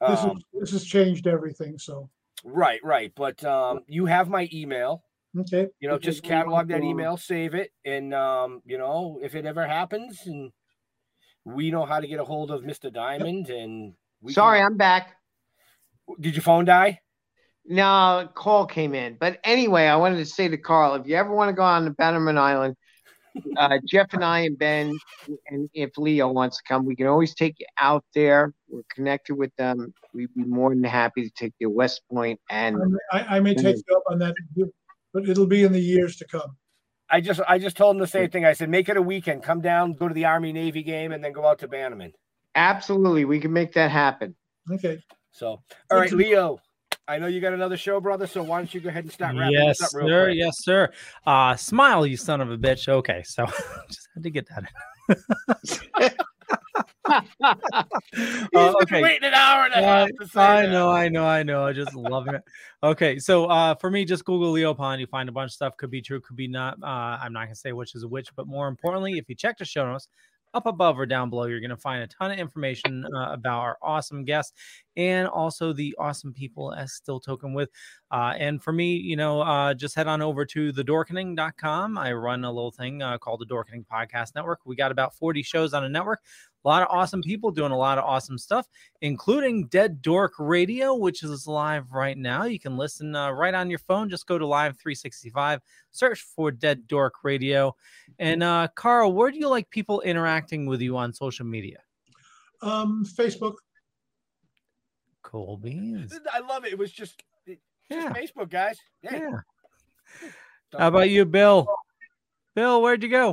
This, Um, is, this has changed everything. So Right, right. But um, you have my email. okay, You know, Okay, just catalog that email, save it, and um, you know, if it ever happens, and we know how to get a hold of Mister Diamond, and we Sorry, can- I'm back. Did your phone die? No, call came in. But anyway, I wanted to say to Carl, if you ever want to go on the Bannerman Island, uh, Jeff and I and Ben, and if Leo wants to come, we can always take you out there. We're connected with them. We'd be more than happy to take you to West Point and I, I may take you up on that, but it'll be in the years to come. I just I just told him the same thing. I said, make it a weekend. Come down, go to the Army Navy game, and then go out to Bannerman. absolutely we can make that happen. Okay. So, all right, Leo. I know you got another show, brother. So why don't you go ahead and start wrapping Yes, up real sir. quick? Yes, sir. Uh, smile, you son of a bitch. Okay, so <laughs> just had to get that. in. <laughs> Uh, been waiting an hour and a half to say I that. know, I know, I know. I just love it. Okay, so uh, for me, just Google Leo Pond. You find a bunch of stuff. Could be true, could be not. Uh, I'm not gonna say which is which, but more importantly, if you check the show notes up above or down below, you're gonna find a ton of information uh, about our awesome guests and also the awesome people as Still Token with. Uh, and for me, you know, uh, just head on over to thedorkening.com. I run a little thing uh, called the Dorkening Podcast Network. We got about 40 shows on a network. A lot of awesome people doing a lot of awesome stuff, including Dead Dork Radio, which is live right now. You can listen uh, right on your phone. Just go to Live 365, search for Dead Dork Radio. And uh, Carl, where do you like people interacting with you on social media? Um, Facebook. Cool beans. I love it. It was just, it- just Facebook, guys. Yeah. Yeah. How about you, Bill? Bill, where'd you go?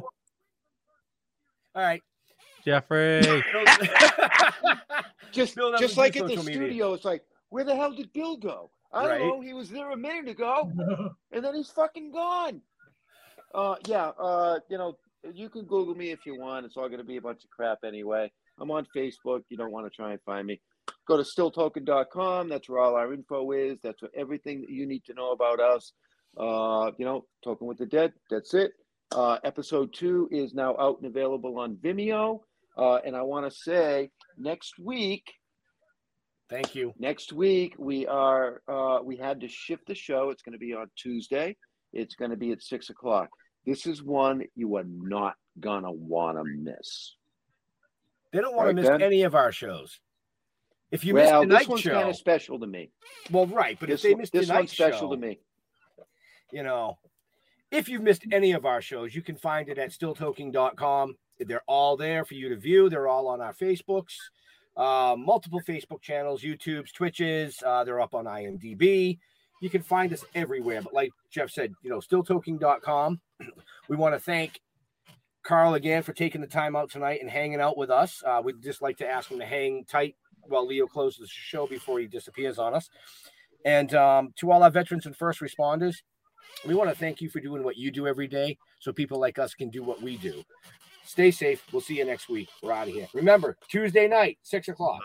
All right. Jeffrey. <laughs> <laughs> Just Bill just like at the media. studio, it's like, where the hell did Bill go? I don't Right. know. He was there a minute ago, <laughs> and then he's fucking gone. Uh, yeah. Uh, you know, you can Google me if you want. It's all going to be a bunch of crap anyway. I'm on Facebook. You don't want to try and find me. Go to stilltoken.com. That's where all our info is. That's what everything that you need to know about us. Uh, you know, Token with the Dead. That's it. Uh, episode two is now out and available on Vimeo. Uh, and I want to say next week, Thank you. next week we are uh, we had to shift the show. It's going to be on Tuesday. It's going to be at six o'clock. This is one you are not gonna want to miss. They don't want Right, to miss Ben? any of our shows. If you well, miss the this night one's show, kind of special to me. well, right, but this if they missed this the night one's special show, to me. you know, if you've missed any of our shows, you can find it at stilltoking.com. They're all there for you to view. They're all on our Facebooks, uh, multiple Facebook channels, YouTubes, Twitches. Uh, they're up on IMDb. You can find us everywhere. But like Jeff said, you know, stilltoking.com. <clears throat> We want to thank Carl again for taking the time out tonight and hanging out with us. Uh, we'd just like to ask him to hang tight while Leo closes the show before he disappears on us. And um, to all our veterans and first responders, we want to thank you for doing what you do every day so people like us can do what we do. Stay safe. We'll see you next week. We're out of here. Remember, Tuesday night, six o'clock.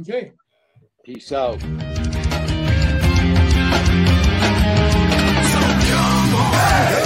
Okay. Peace out. So come.